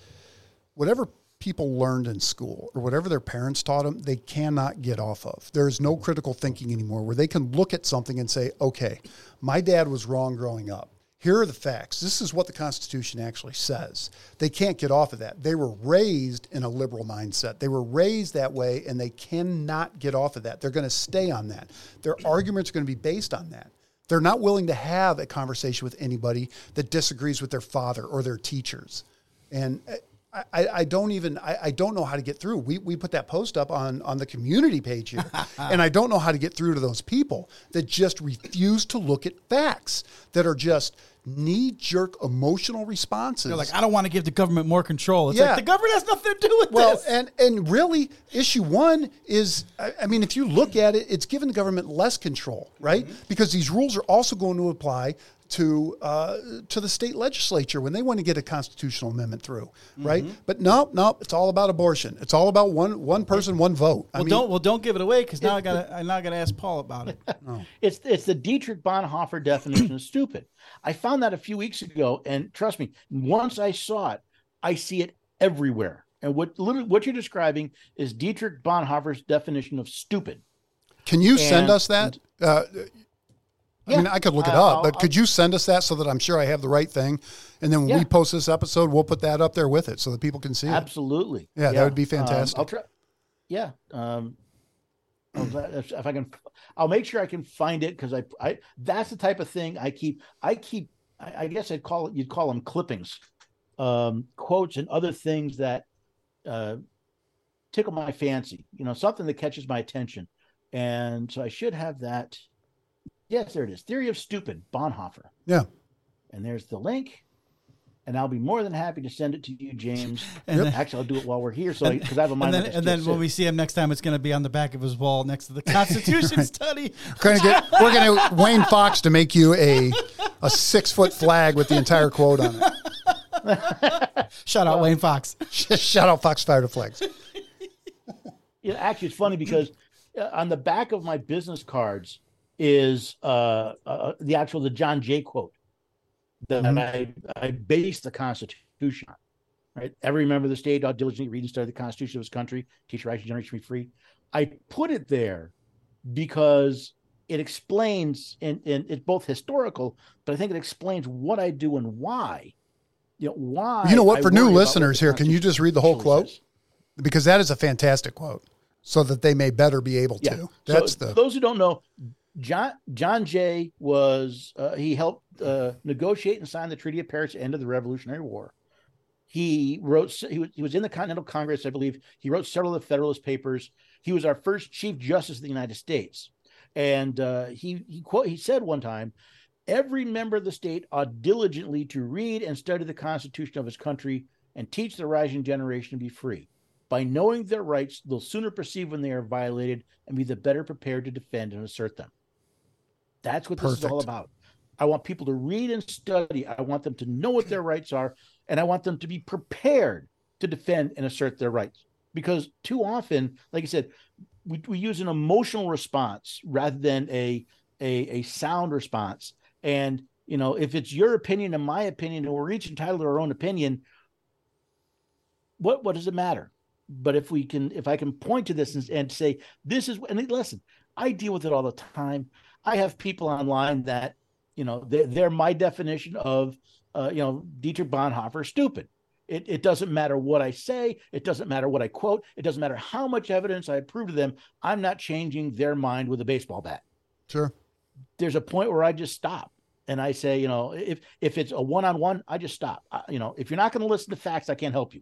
whatever people learned in school or whatever their parents taught them, they cannot get off of. There is no mm-hmm. critical thinking anymore where they can look at something and say, "Okay, my dad was wrong growing up. Here are the facts. This is what the Constitution actually says." They can't get off of that. They were raised in a liberal mindset. They were raised that way, and they cannot get off of that. They're going to stay on that. Their arguments are going to be based on that. They're not willing to have a conversation with anybody that disagrees with their father or their teachers. And uh, I, I, don't even I, I don't know how to get through. We, we put that post up on on the community page here, and I don't know how to get through to those people that just refuse to look at facts that are just knee jerk emotional responses. They're like, I don't want to give the government more control. It's Yeah. like the government has nothing to do with well, this. and and really, issue one is, I, I mean, if you look at it, it's giving the government less control, right? Mm-hmm. Because these rules are also going to apply to uh, to the state legislature when they want to get a constitutional amendment through, right? Mm-hmm. But no, no, it's all about abortion. It's all about one one person, one vote. I well, mean, don't well don't give it away because now I got to I now got to ask Paul about it. It's it's the Dietrich Bonhoeffer definition of stupid. I found that a few weeks ago, and trust me, once I saw it, I see it everywhere. And what literally what you're describing is Dietrich Bonhoeffer's definition of stupid. can you send us that? Uh, I Yeah, mean, I could look it up, I'll- but could you send us that so that I'm sure I have the right thing? And then when Yeah. we post this episode, we'll put that up there with it so that people can see it. Absolutely. Yeah, that would be Um, fantastic. I'll try. Yeah. Um, if, if I can, I'll make sure I can find it because I, I, that's the type of thing I keep. I keep. I, I guess I'd call it. You'd call them clippings, um, quotes, and other things that uh, tickle my fancy. You know, something that catches my attention, and so I should have that. Yes, there it is. Theory of Stupid, Bonhoeffer. Yeah. And there's the link. And I'll be more than happy to send it to you, James. And then- Actually, I'll do it while we're here, so because I, have a And mind. then, like and then when we see him next time, it's going to be on the back of his wall next to the Constitution study. We're gonna get we're gonna Wayne Fox to make you a a six foot flag with the entire quote on it. Shout out Wayne Fox. Shout out Fox Fire to Flags. Yeah, actually, it's funny because uh, on the back of my business cards is uh, uh, the actual the John Jay quote that Mhm. I I base the Constitution on. Right, every member of the state ought diligently read and study the Constitution of his country, teach your rights and generation be free. I put it there because it explains and, and it's both historical, but I think it explains what I do and why. You know why. You know what? I For new worry about what listeners here, can you just read the whole quote? says. Because that is a fantastic quote, so that they may better be able Yeah. to. That's so the those who don't know. John John Jay was uh, he helped uh, negotiate and sign the Treaty of Paris end of the Revolutionary War. He wrote he was, he was in the Continental Congress, I believe. He wrote several of the Federalist Papers. He was our first Chief Justice of the United States, and uh, he he quote he said one time, "Every member of the state ought diligently to read and study the Constitution of his country and teach the rising generation to be free." By knowing their rights, they'll sooner perceive when they are violated and be the better prepared to defend and assert them. That's what this is all about. I want people to read and study. I want them to know what their rights are. and I want them to be prepared to defend and assert their rights. Because too often, like I said, we, we use an emotional response rather than a, a a sound response. And you know, if it's your opinion and my opinion, and we're each entitled to our own opinion, what what does it matter? But if we can, if I can point to this and, and say this is, and listen, I deal with it all the time. I have people online that, you know, they're, they're my definition of, uh, you know, Dietrich Bonhoeffer stupid. It, it doesn't matter what I say. It doesn't matter what I quote. It doesn't matter how much evidence I prove to them. I'm not changing their mind with a baseball bat. Sure. There's a point where I just stop and I say, you know, if if it's a one on one, I just stop. I, you know, if you're not going to listen to facts, I can't help you.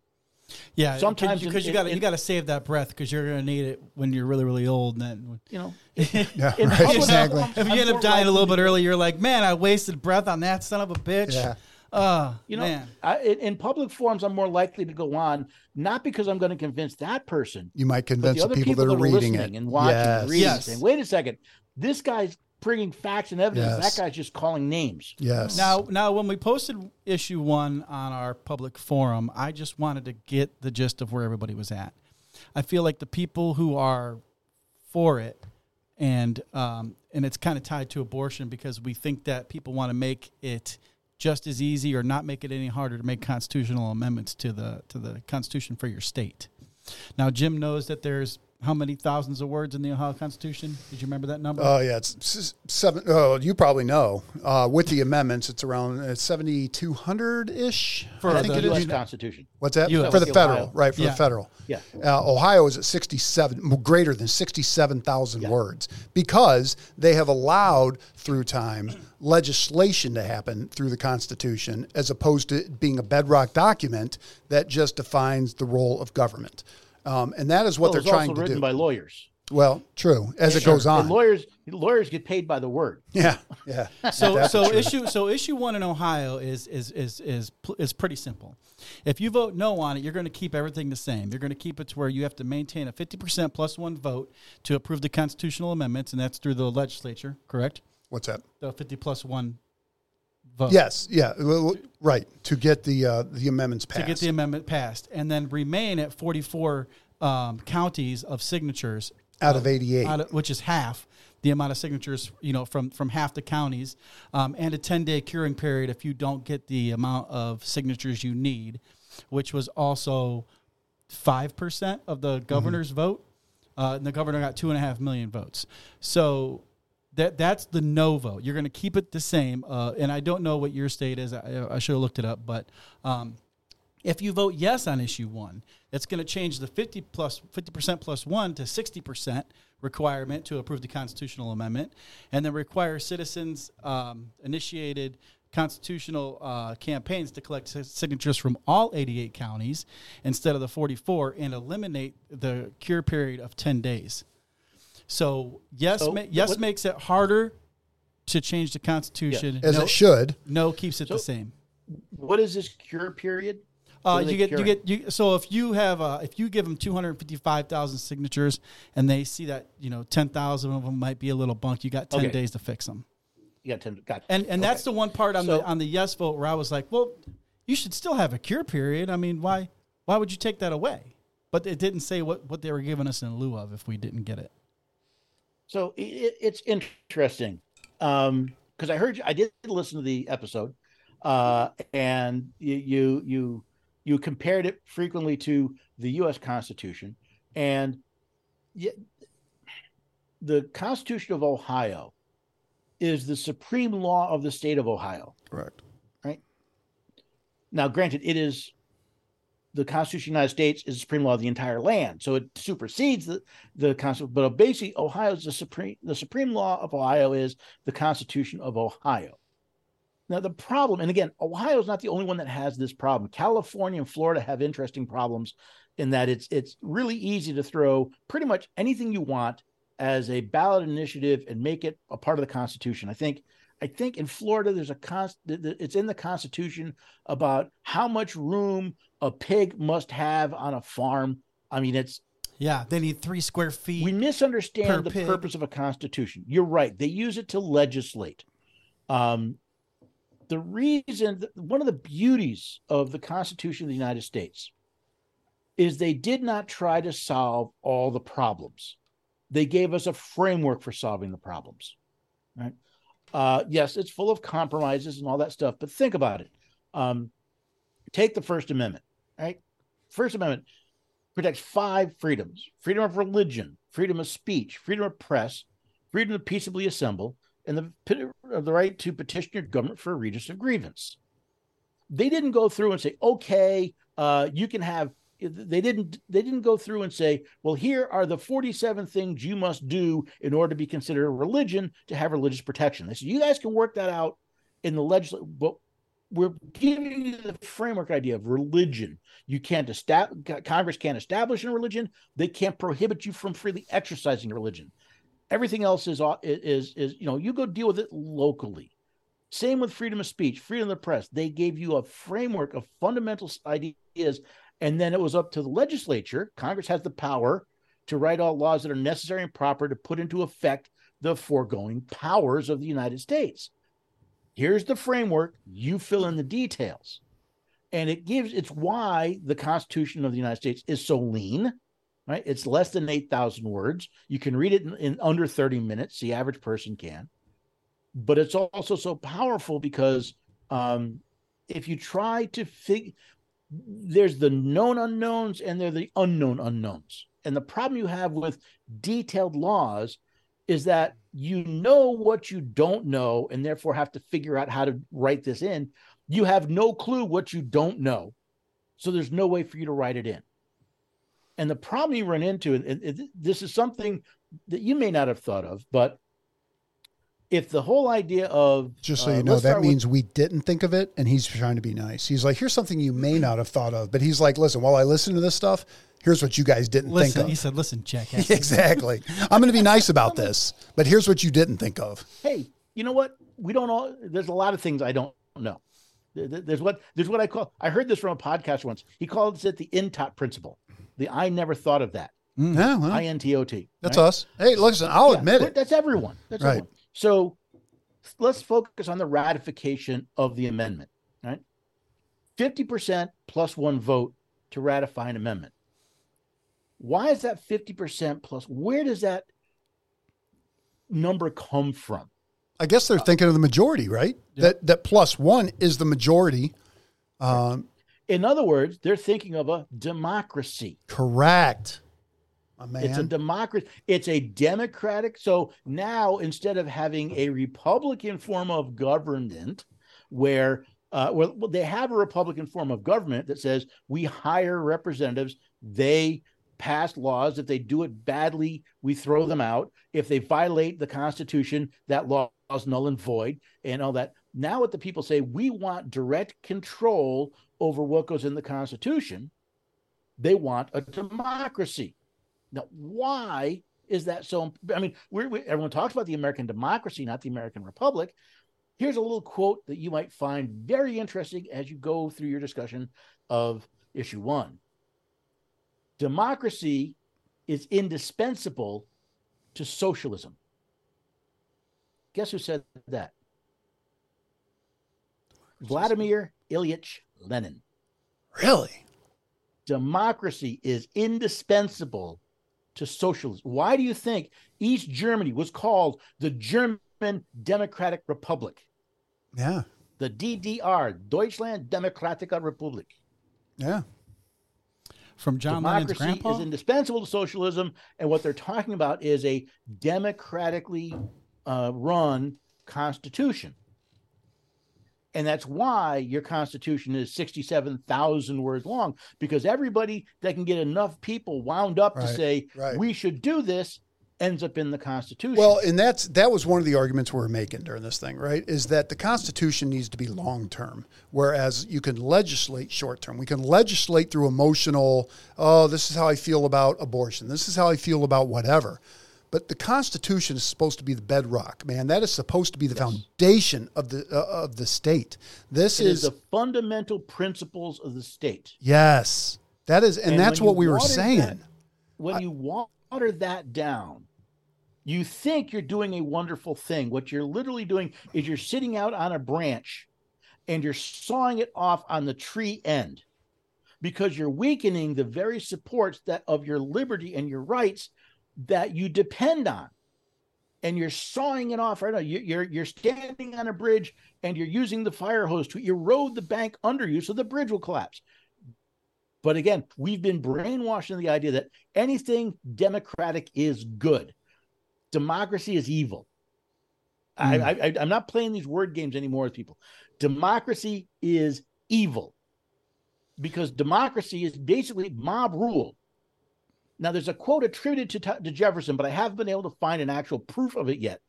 Yeah, Sometimes because you got you got to save that breath because you're going to need it when you're really really old. And then You know, Yeah, right, exactly. I'm- if you I'm end up dying a little bit early, you're like, man, I wasted breath on that son of a bitch. Yeah. Uh, You know. I, in, in public forums, I'm more likely to go on, not because I'm going to convince that person, You might convince the the other people, that are reading listening it and watching Yes. and reading, Yes. saying, wait a second, this guy's bringing facts and evidence. Yes. That guy's just calling names. Yes. Now, now, when we posted issue one on our public forum, I just wanted to get the gist of where everybody was at. I feel like the people who are for it, and um, and it's kind of tied to abortion because we think that people want to make it just as easy or not make it any harder to make constitutional amendments to the to the Constitution for your state. Now, Jim knows that there's how many thousands of words in the Ohio Constitution? Did you remember that number? Oh yeah, it's seven. Oh, you probably know. Uh, with the amendments, it's around uh, seventy two hundred ish. For I the think The it U.S. is. Constitution. What's that US. for the Ohio. federal? Right for Yeah. the federal. Yeah. Uh, Ohio is at sixty seven, greater than sixty seven thousand Yeah. words because they have allowed through time legislation to happen through the Constitution, as opposed to being a bedrock document that just defines the role of government. Um, and that is what Well, they're was trying also to written do. by lawyers. well, true as it goes And on. lawyers lawyers get paid by the word. Yeah, yeah. So That's so true. issue so issue one in Ohio is is is is is pretty simple. If you vote no on it, you're going to keep everything the same. You're going to keep it to where you have to maintain a 50% plus one vote to approve the constitutional amendments, and that's through the legislature, correct? What's that? The 50 plus one vote. Yes, yeah, right. To get the uh, the amendments passed. to get the amendment passed, and then remain at 44 um, counties of signatures out of eighty eight. out of, which is half the amount of signatures, you know, from from half the counties, um, and a 10 day curing period if you don't get the amount of signatures you need, which was also five percent of the governor's vote. Uh, and the governor got two and a half million votes. So that that's the no vote. You're going to keep it the same. Uh, and I don't know what your state is. I, I should have looked it up, but. Um, if you vote yes on issue one, it's going to change the 50 plus 50% plus one to 60% requirement to approve the constitutional amendment, and then require citizens um, initiated constitutional uh, campaigns to collect si- signatures from all 88 counties instead of the 44 and eliminate the cure period of 10 days. So yes, So ma- yes what- makes it harder to change the constitution. as no, it should. no keeps it the same. What is this cure period? Uh, What are you they get you get you. So if you have uh, if you give them two hundred fifty five thousand signatures, and they see that you know ten thousand of them might be a little bunk, you got ten Okay. days to fix them. You got ten. Got And and that's the one part on So- the on the yes vote where I was like, well, you should still have a cure period. I mean, why why would you take that away? But it didn't say what what they were giving us in lieu of if we didn't get it. So it, it's interesting because I heard you, I did listen to the episode, uh, and you, you you you compared it frequently to the U.S. Constitution, and the Constitution of Ohio is the supreme law of the state of Ohio. Correct. Right. Now, granted, it is the Constitution of the United States is the supreme law of the entire land, so it supersedes the the Constitution. But basically, Ohio is the supreme the supreme law of Ohio is the Constitution of Ohio. Now, the problem, and again, Ohio is not the only one that has this problem. California and Florida have interesting problems in that it's it's really easy to throw pretty much anything you want as a ballot initiative and make it a part of the Constitution. I think I think in Florida there's a const it's in the Constitution about how much room a pig must have on a farm. I mean, it's Yeah, they need three square feet. we misunderstand the pig. purpose of a constitution. You're right. They use it to legislate. Um, the reason, one of the beauties of the Constitution of the United States is they did not try to solve all the problems. They gave us a framework for solving the problems. Right? Uh, yes, it's full of compromises and all that stuff, but think about it. Um, take the First Amendment. Right? First Amendment protects five freedoms: freedom of religion, freedom of speech, freedom of press, freedom to peaceably assemble, and the, the right to petition your government for a redress of grievance. They didn't go through and say, okay, uh, you can have. They didn't. They didn't go through and say, well, here are the forty-seven things you must do in order to be considered a religion to have religious protection. They said you guys can work that out in the legislature, but we're giving you the framework idea of religion. You can't establish Congress can't establish a religion. They can't prohibit you from freely exercising religion. Everything else is uh, is is you know you go deal with it locally. Same with freedom of speech, freedom of the press. They gave you a framework of fundamental ideas, and then it was up to the legislature. Congress has the power to write all laws that are necessary and proper to put into effect the foregoing powers of the United States. Here's the framework. You fill in the details, and it gives. It's why the Constitution of the United States is so lean right? It's less than 8,000 words. You can read it in, in, under 30 minutes. The average person can. But it's also so powerful because um, if you try to figure, there's the known unknowns and there are the unknown unknowns. And the problem you have with detailed laws is that you know what you don't know and therefore have to figure out how to write this in. You have no clue what you don't know. So there's no way for you to write it in. And the problem you run into, and this is something that you may not have thought of, but if the whole idea of just so uh, you know that means with, we didn't think of it and he's trying to be nice he's like here's something you may not have thought of but he's like listen while i listen to this stuff here's what you guys didn't listen, think of he said listen check exactly i'm going to be nice about this but here's what you didn't think of hey you know what we don't all there's a lot of things i don't know there's what there's what i call i heard this from a podcast once he calls it the INTOT principle the I never thought of that. Mm, yeah, well, I N T O T. That's right? us. Hey, listen, I'll yeah, admit it. That's everyone. That's right. everyone. So let's focus on the ratification of the amendment. Right, fifty percent plus one vote to ratify an amendment. Why is that fifty percent plus? Where does that number come from? I guess they're thinking of the majority, right? That that plus one is the majority. Um, in other words, they're thinking of a democracy. Correct. It's a democracy. It's a democratic. So now instead of having a Republican form of government where uh, well, they have a Republican form of government that says we hire representatives, they pass laws. If they do it badly, we throw them out. If they violate the Constitution, that law is null and void, and all that. Now, what the people say, we want direct control over what goes in the Constitution. They want a democracy. Now, why is that so? I mean, we're, we, everyone talks about the American democracy, not the American Republic. Here's a little quote that you might find very interesting as you go through your discussion of issue one. Democracy is indispensable to socialism. Guess who said that? Vladimir Ilyich Lenin. Really? Democracy is indispensable to socialism. Why do you think East Germany was called the German Democratic Republic? Yeah. The DDR, Deutschland Demokratische Republik. Yeah. From John Democracy Lennon's grandpa? is indispensable to socialism, and what they're talking about is a democratically uh, run constitution. And that's why your Constitution is 67,000 words long, because everybody that can get enough people wound up right, to say, right. we should do this, ends up in the Constitution. Well, and that's that was one of the arguments we are making during this thing, right? Is that the Constitution needs to be long term, whereas you can legislate short term. We can legislate through emotional, oh, this is how I feel about abortion. This is how I feel about whatever. But the Constitution is supposed to be the bedrock, man. That is supposed to be the yes. foundation of the uh, of the state. This is, is, the fundamental principles of the state. Yes, that is, and, and that's what we were saying. That, when I, you water that down, you think you're doing a wonderful thing. What you're literally doing is you're sitting out on a branch and you're sawing it off on the tree end because you're weakening the very supports that of your liberty and your rights that you depend on. And you're sawing it off right now. You're you're standing on a bridge and you're using the fire hose to erode the bank under you so the bridge will collapse. But again we've been brainwashed in the idea that anything democratic is good. Democracy is evil. Hmm. I, I i'm not playing these word games anymore with people. Democracy is evil because democracy is basically mob rule. Now, there's a quote attributed to, to Jefferson, but I haven't been able to find an actual proof of it yet.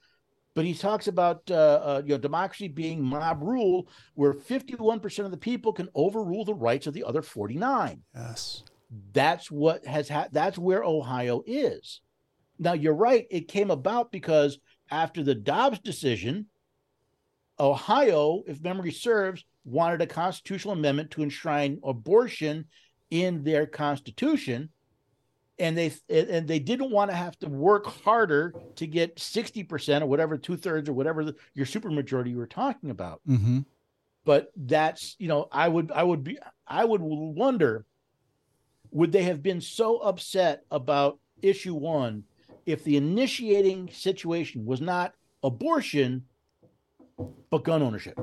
But he talks about uh, uh, you know democracy being mob rule, where 51% of the people can overrule the rights of the other 49. Yes, that's what has ha- that's where Ohio is. Now, you're right; it came about because after the Dobbs decision, Ohio, if memory serves, wanted a constitutional amendment to enshrine abortion in their constitution and they and they didn't want to have to work harder to get 60% or whatever two-thirds or whatever the, your supermajority you were talking about Mm-hmm. but that's you know i would i would be i would wonder would they have been so upset about issue one if the initiating situation was not abortion but gun ownership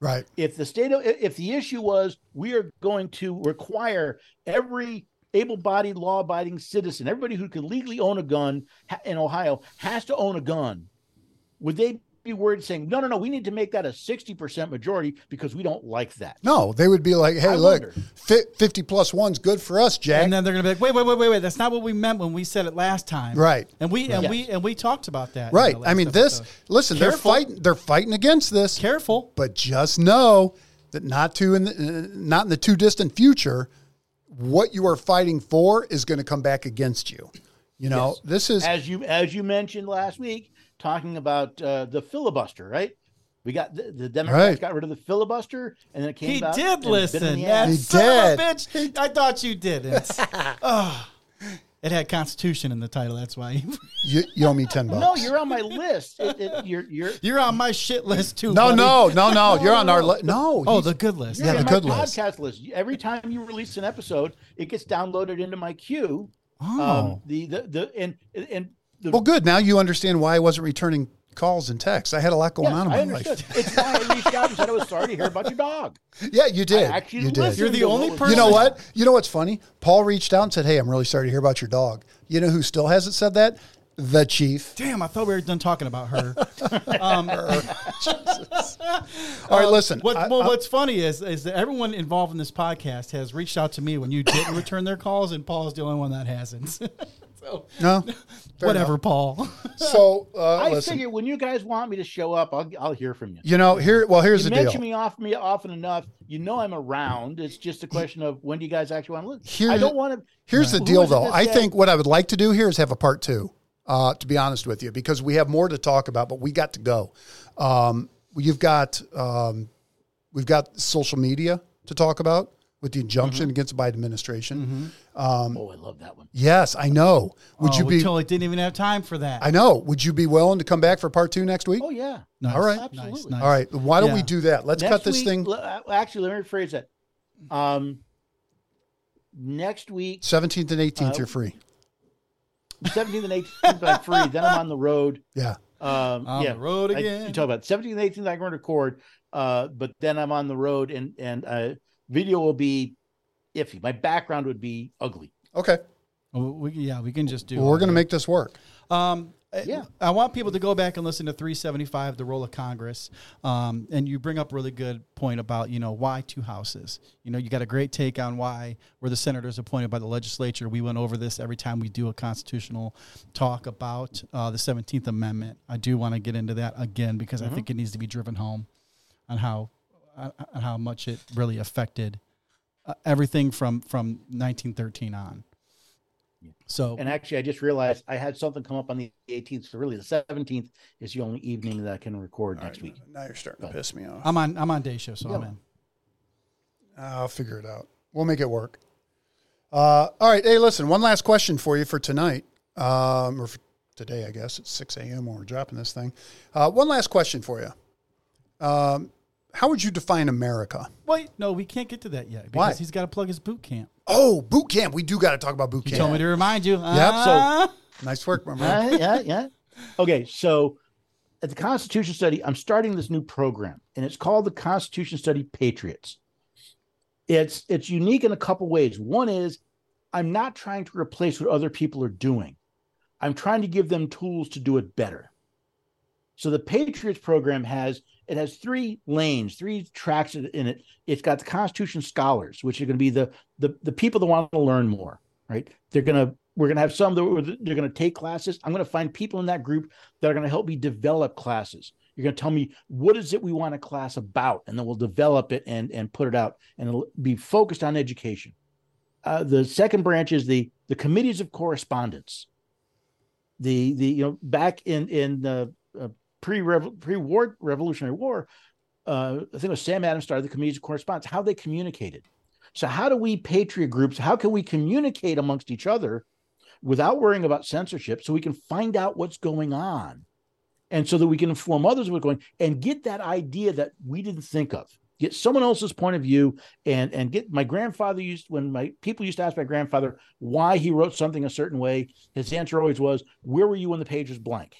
right. if the state of, if the issue was we are going to require every able-bodied law-abiding citizen everybody who can legally own a gun in ohio has to own a gun would they be worried saying no no no we need to make that a 60% majority because we don't like that No, they would be like, "Hey, I look, wonder. fifty plus one's good for us, Jack." And then they're gonna be like, wait, wait, wait, wait, wait. That's not what we meant when we said it last time. Right. And we and Right. we and we talked about that. right. I last mean, this. episode. Listen, they're fighting. They're fighting against this. Careful. but just know that not too in the, uh, not in the too distant future, what you are fighting for is going to come back against you. You know, Yes. this is as you as you mentioned last week talking about uh, the filibuster right we got the, the democrats Right. got rid of the filibuster and then it came He back did and bit 'em in listen. the That. He son of a did. bitch. I thought you didn't. oh, it had Constitution in the title. That's why you, you owe me ten bucks. no you're on my list it, it, you're you're you're on my shit list too. no, buddy. no, no, no. You're on our list. No. Oh, the good list. You're Yeah, the my good list. podcast list. Every time you release an episode, it gets downloaded into my queue. Oh. Um, the, the the and and the well, good. Now you understand why I wasn't returning calls and texts. I had a lot going yeah, on in I my understood. life. It's why I reached out and said I was sorry to hear about your dog. Yeah, you did. actually you did. listened You're the only person- You know what? You know what's funny? Paul reached out and said, "Hey, I'm really sorry to hear about your dog." You know who still hasn't said that? The chief. Damn, I thought we were done talking about her. um, All right, listen. What, I- well, I- what's funny is is that everyone involved in this podcast has reached out to me when you didn't return their calls, and Paul's the only one that hasn't. So no, whatever, enough. Paul. So uh, I listen. figure when you guys want me to show up, I'll I'll hear from you. You know, here. Well, here's you the mention deal. me off me often enough. You know I'm around. It's just a question of when do you guys actually want to listen. Here- I don't want to. Here's the deal, though. I said- think what I would like to do here is have a part two. Uh, to be honest with you, because we have more to talk about, but we got to go. Um, you've got um, we've got social media to talk about with the injunction Mm-hmm. against the Biden administration. Oh, I love that one. Yes, I know. Would Oh, you we be? totally didn't even have time for that. I know. Would you be willing to come back for part two next week? Oh yeah. Nice, All right. nice, Absolutely. nice. All right. Why don't we do that? Let's Next cut this week- thing. l- uh, Actually, let me rephrase that. Um, next week, 17th and 18th, Uh, you're free. 17th and 18th, I'm free. Then I'm on the road. Yeah. Um, On yeah, the road I- again. you talk about 17th and 18th, I can record. Uh, but then I'm on the road, and and uh, video will be iffy. My background would be ugly. Okay. Well, we, yeah, we can just do. Well, we're going to make this work. Um, Yeah. I want people to go back and listen to 375, the role of Congress. Um, and you bring up a really good point about, you know, why two houses. You know, you got a great take on why were the senators appointed by the legislature. We went over this every time we do a constitutional talk about uh, the 17th Amendment. I do want to get into that again because I think it needs to be driven home on how uh, on how much it really affected uh, everything from from 1913 on. So And actually, I just realized I had something come up on the 18th. So really, the 17th is the only evening that I can record next week. Now you're starting to piss me off. I'm on I'm on day shift, so I'm in. I'll figure it out. We'll make it work. Uh, all right. Hey, listen, one last question for you for tonight, um, or for today, I guess. It's 6 a.m. when we're dropping this thing. Uh, one last question for you. Um, how would you define America? Wait, no, we can't get to that yet because Why? he's got to plug his boot camp. Oh, boot camp. We do got to talk about boot He camp. told me to remind you. Yep. Ah. Nice work, my man. Uh, yeah, yeah. Okay, so at the Constitution Study, I'm starting this new program, and it's called the Constitution Study Patriots. It's it's unique in a couple ways. One is I'm not trying to replace what other people are doing. I'm trying to give them tools to do it better. So the Patriots program has it has three lanes, three tracks in it. It's got the Constitution scholars, which are going to be the the the people that want to learn more. Right? They're going to we're going to have some that they're going to take classes. I'm going to find people in that group that are going to help me develop classes. You're going to tell me what is it we want a class about, and then we'll develop it and and put it out, and it'll be focused on education. Uh, the second branch is the the committees of correspondence. The the you know back in in the uh, pre pre war Revolutionary War, uh, I think it was Sam Adams started the committees of correspondence. How they communicated. So how do we patriot groups? How can we communicate amongst each other without worrying about censorship, so we can find out what's going on, and so that we can inform others what's going and get that idea that we didn't think of. Get someone else's point of view and and get my grandfather used when my people used to ask my grandfather why he wrote something a certain way. His answer always was, "Where were you when the page was blank?"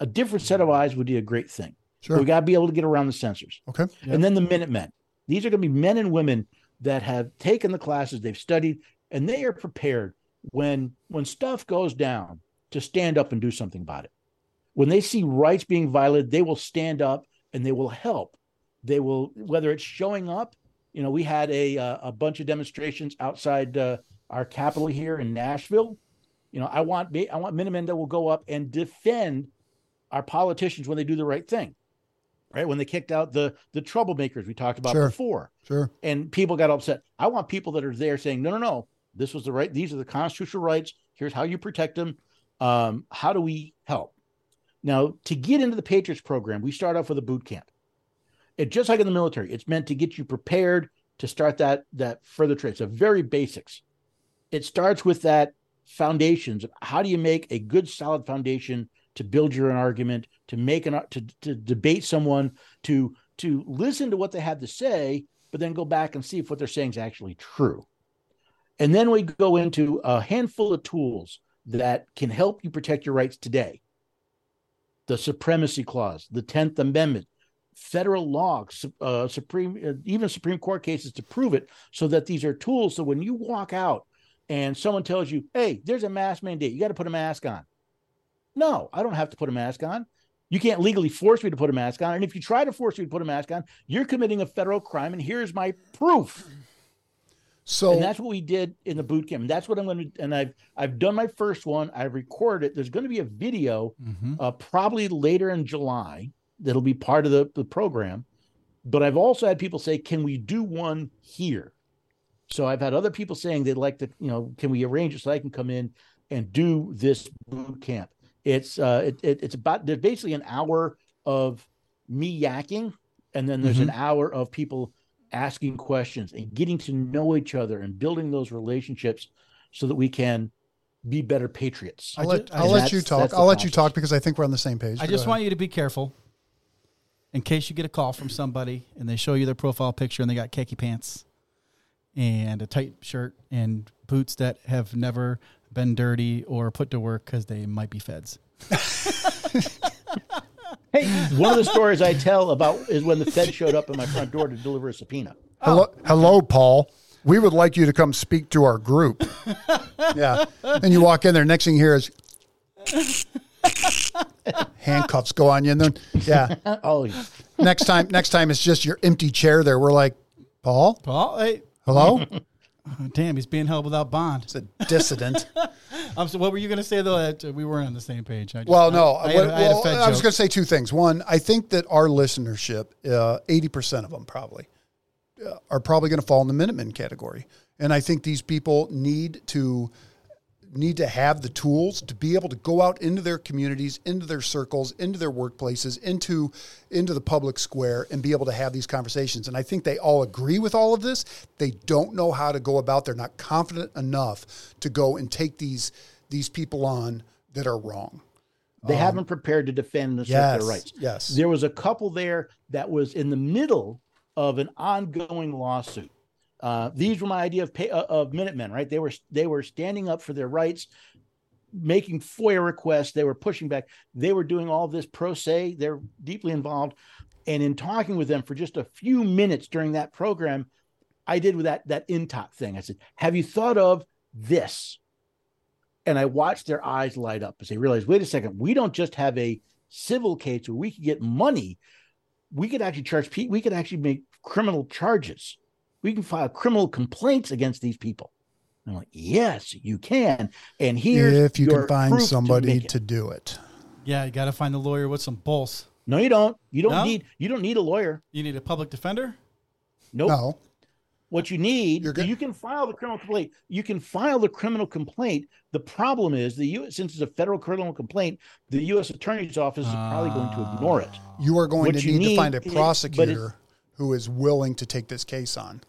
You know, a different set of eyes would be a great thing. Sure. We got to be able to get around the censors. Okay. And then the Minutemen. These are going to be men and women that have taken the classes, they've studied, and they are prepared when when stuff goes down to stand up and do something about it. When they see rights being violated, they will stand up and they will help. They will whether it's showing up. You know, we had a uh, a bunch of demonstrations outside uh, our capital here in Nashville. You know, I want I want Minutemen that will go up and defend our politicians when they do the right thing right? When they kicked out the the troublemakers we talked about Sure. before, Sure. and people got upset. I want people that are there saying, no, no, no, this was the right. These are the constitutional rights. Here's how you protect them. Um, how do we help? Now, to get into the Patriots program, we start off with a boot camp. It just like in the military, it's meant to get you prepared to start that that further trade. So very basics. It starts with that foundations. How do you make a good, solid foundation to build your own argument, to make an to to debate someone, to to listen to what they have to say, but then go back and see if what they're saying is actually true. And then we go into a handful of tools that can help you protect your rights today. The supremacy clause, the 10th Amendment, federal law, uh, supreme, uh, even Supreme Court cases to prove it, so that these are tools. So when you walk out and someone tells you, "Hey, there's a mask mandate. You got to put a mask on," no, I don't have to put a mask on. You can't legally force me to put a mask on. And if you try to force me to put a mask on, you're committing a federal crime. And here's my proof. So And that's what we did in the boot camp. And that's what I'm going to. And I've I've done my first one. I've recorded it. There's going to be a video Mhm. uh, probably later in July that'll be part of the, the program. But I've also had people say, "Can we do one here?" So I've had other people saying they'd like to, you know, can we arrange it so I can come in and do this boot camp? It's uh, it, it, it's about there's basically an hour of me yakking, and then there's an hour of people asking questions and getting to know each other and building those relationships so that we can be better patriots. I'll let, I'll let you talk. I'll let you talk because I think we're on the same page. I just want you to be careful in case you get a call from somebody and they show you their profile picture and they got khaki pants and a tight shirt and boots that have never been dirty or put to work because they might be feds. Hey, one of the stories I tell about is when the Fed showed up at my front door to deliver a subpoena. Hello, hello, Paul. We would like you to come speak to our group. yeah. And you walk in there. Next thing you hear is handcuffs go on you, and then yeah. Oh, yeah. Next time, next time it's just your empty chair there. We're like, Paul, Paul, hey, hello. Oh, damn, he's being held without bond. It's a dissident. So what were you going to say though? That uh, we weren't on the same page. I just, Well, no. I, I, what- had, a- I had a well, I was going to say two things. One, I think that our listenership, uh, eighty percent of them probably, uh, are probably going to fall in the Minutemen category, and I think these people need to need to have the tools to be able to go out into their communities, into their circles, into their workplaces, into into the public square and be able to have these conversations. And I think they all agree with all of this. They don't know how to go about. They're not confident enough to go and take these these people on that are wrong. They Um, haven't prepared to defend and assert Yes. their rights. Yes. There was a couple there that was in the middle of an ongoing lawsuit. Uh, these were my idea of pay, uh, of Minutemen, right? They were they were standing up for their rights, making FOIA requests. They were pushing back. They were doing all this pro se. They're deeply involved. And in talking with them for just a few minutes during that program, I did with that that INTOT thing. I said, "Have you thought of this?" And I watched their eyes light up as they realized, "Wait a second, we don't just have a civil case where we could get money. We could actually charge. We could actually make criminal charges. We can file criminal complaints against these people." I'm like, "Yes, you can." And here, if you your can find proof to somebody to do it. Yeah, you got to find a lawyer with some balls. No, you don't. You don't No? need. You don't need a lawyer. You need a public defender. Nope. No. What you need, You're good. you can file the criminal complaint. You can file the criminal complaint. The problem is the U. Since it's a federal criminal complaint, the U.S. Attorney's Office is probably going to ignore it. You are going What to you need, to find a need is- prosecutor who is willing to take this case on.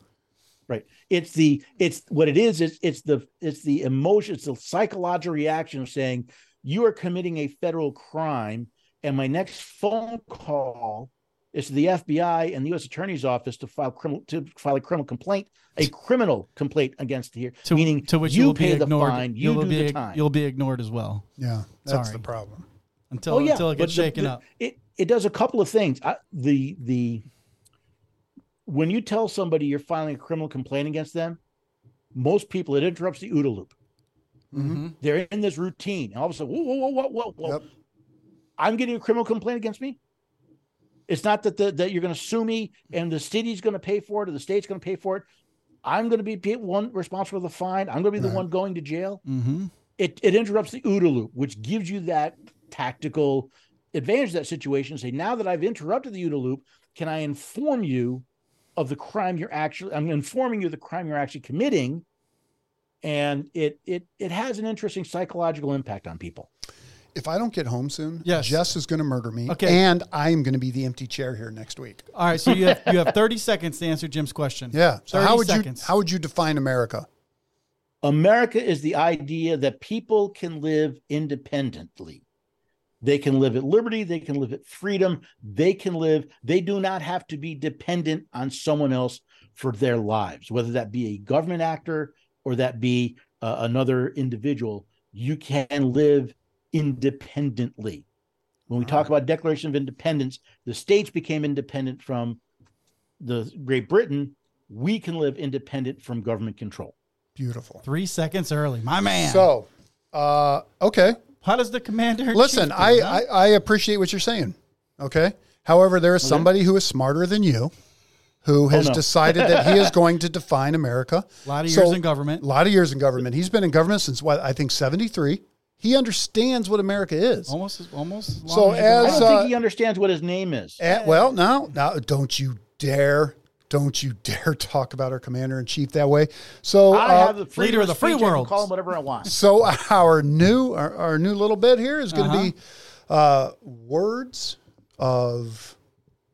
Right. It's the it's what it is. It's it's the it's the emotion. It's the psychological reaction of saying you are committing a federal crime, and my next phone call is to the FBI and the U.S. Attorney's Office to file criminal to file a criminal complaint, a criminal complaint against here, To, meaning to which you you will pay be the ignored. fine, you will do be the time. you'll be ignored as well Yeah, that's Sorry. the problem. until oh yeah, until it gets the- shaken the- up. It it does a couple of things. I, the the when you tell somebody you're filing a criminal complaint against them, most people it interrupts the OODA loop. Mm-hmm. They're in this routine, and all of a sudden, whoa, whoa, whoa, whoa, whoa, whoa. Yep. I'm getting a criminal complaint against me. It's not that the, that you're going to sue me and the city's going to pay for it or the state's going to pay for it. I'm going to be one responsible for the fine. I'm going to be the Right. one going to jail. Mm-hmm. It it interrupts the OODA loop, which gives you that tactical advantage of that situation. Say, now that I've interrupted the OODA loop, can I inform you of the crime you're actually? I'm informing you of the crime you're actually committing, and it it it has an interesting psychological impact on people. If I don't get home soon, Yes. Jess is going to murder me. Okay. And I am going to be the empty chair here next week. All right, so you have you have 30 seconds to answer Jim's question. Yeah. So 30 how would seconds. you how would you define America? America is the idea that people can live independently. They can live at liberty, they can live at freedom, they can live, they do not have to be dependent on someone else for their lives, whether that be a government actor or that be uh, another individual. You can live independently. When we talk about Declaration of Independence, the states became independent from the Great Britain. We can live independent from government control. Beautiful. Three seconds early, my man. So, uh, okay. How does the commander? Listen, do, I, huh? I I appreciate what you're saying. Okay. However, there is somebody who is smarter than you, who has no. decided that he is going to define America. a lot of So- years in government. A lot of years in government. He's been in government since what I think 73. He understands what America is. Almost, almost. So as, I don't uh, think he understands what his name is. Eh, well, now no, don't you dare. Don't you dare talk about our commander in chief that way. So, I uh, have the freedom leader of the free speech. World. Call him whatever I want. so our new our, our new little bit here is going to Uh-huh. be uh, words of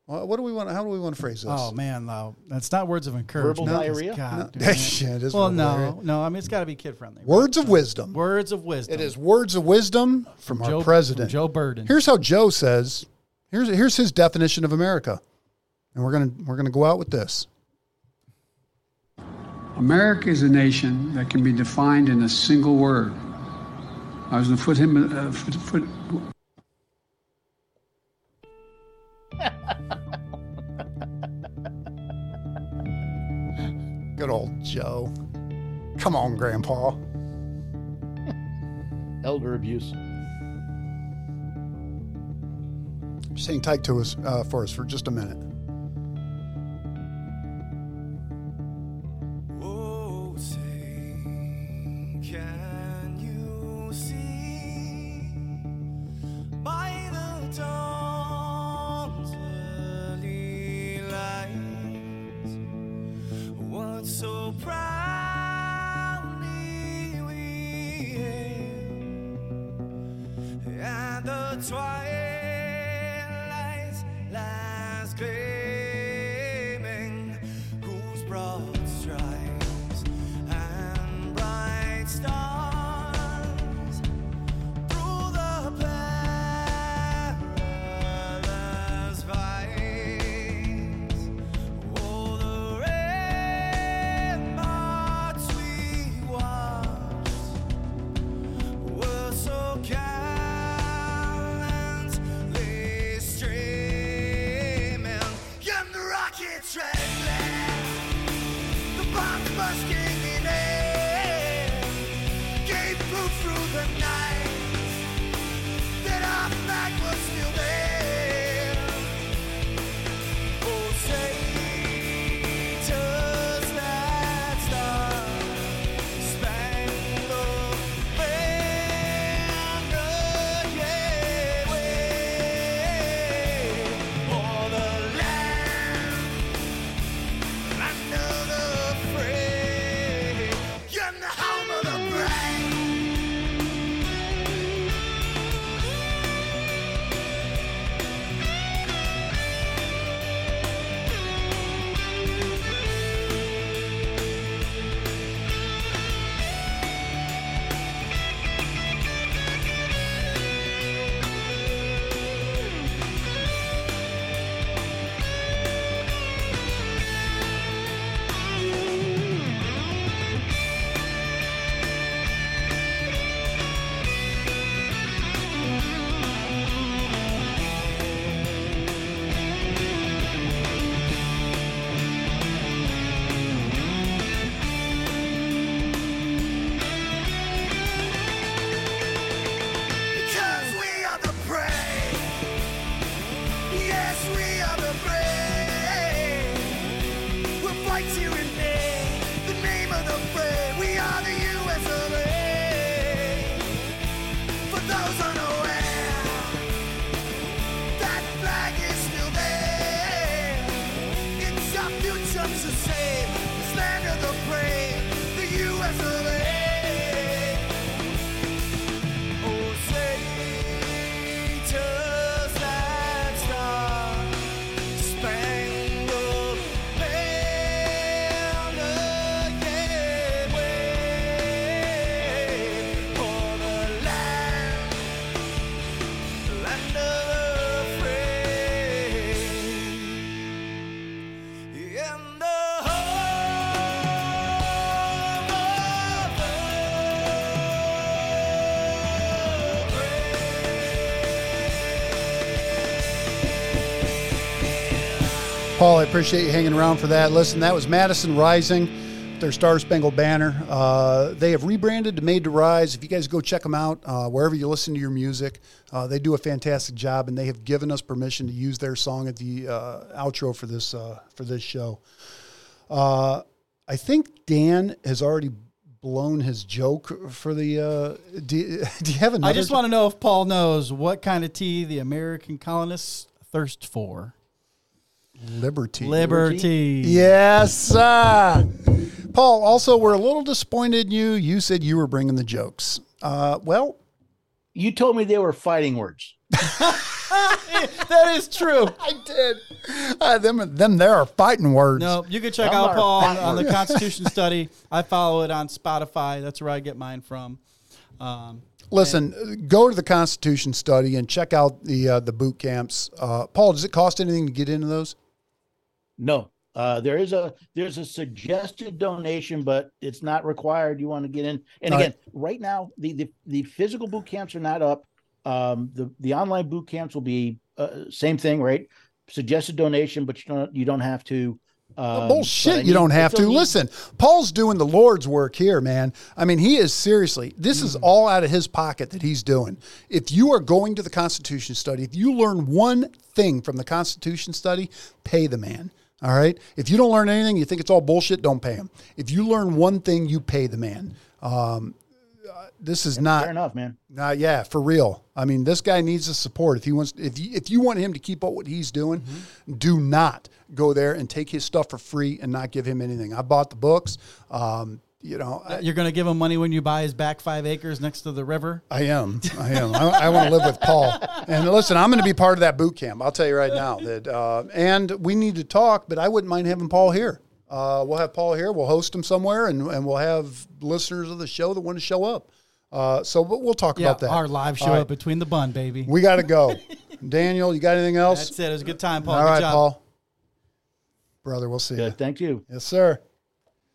what do we want? How do we want to phrase this? oh man, no, that's not words of encouragement. Verbal It's- diarrhea? God, Yeah, it is well, no, no. I mean, it's got to be kid friendly. Words of wisdom. Words of wisdom. It is words of wisdom from, our Joe, president. from Joe Burden. Here's how Joe says. Here's here's his definition of America, and we're gonna we're gonna go out with this. America is a nation that can be defined in a single word. I was going to put him. Uh, foot, foot, Good old Joe. Come on, Grandpa. Elder abuse. Just tight to us uh, for us for just a minute. Appreciate you hanging around for that. Listen, that was Madison Rising, their Star Spangled Banner. Uh, they have rebranded to Made to Rise. If you guys go check them out uh, wherever you listen to your music, uh, they do a fantastic job, and they have given us permission to use their song at the uh, outro for this uh, for this show. Uh, I think Dan has already blown his joke for the. Uh, do, do you have another? I just want to know if Paul knows what kind of tea the American colonists thirst for. Liberty. Liberty. Yes, sir. Paul, also, we're a little disappointed in you. You said you were bringing the jokes. Uh, well, You told me they were fighting words. that is true. I did. Uh, them, them, there are fighting words. No, you can check I'm out Paul on, on the. Constitution study. I follow it on Spotify. That's where I get mine from. Um, Listen, go to the Constitution study and check out the uh, the boot camps. Uh, Paul, does it cost anything to get into those? No, uh, there is a there's a suggested donation, but it's not required. You want to get in, and All again, right now the, the the physical boot camps are not up. Um, the the online boot camps will be uh, same thing, right? Suggested donation, but you don't you don't have to. Um, Bullshit, I you don't have to. Listen, Paul's doing the Lord's work here, man. I mean, he is seriously, this Mm. is all out of his pocket that he's doing. If you are going to the Constitution study, if you learn one thing from the Constitution study, pay the man. All right. If you don't learn anything, you think it's all bullshit, don't pay him. If you learn one thing, you pay the man. Um, this is not Fair enough, man. uh, yeah, for real. I mean, this guy needs the support. If he wants, if you, if you want him to keep up what he's doing, do not go there and take his stuff for free and not give him anything. I bought the books. Um, you know, I, you're going to give him money when you buy his back five acres next to the river. I am. I am. I, I want to live with Paul. And listen, I'm going to be part of that boot camp. I'll tell you right now that. Uh, and we need to talk, but I wouldn't mind having Paul here. Uh, we'll have Paul here. We'll host him somewhere, and, and we'll have listeners of the show that want to show up. Uh, so, but we'll talk Yeah, about that. our live show All right. up between the bun, baby. We got to go. Daniel, you got anything else? That's it. It was a good time, Paul. All good right, job. Paul. Brother, we'll see you. Thank you. Yes, sir.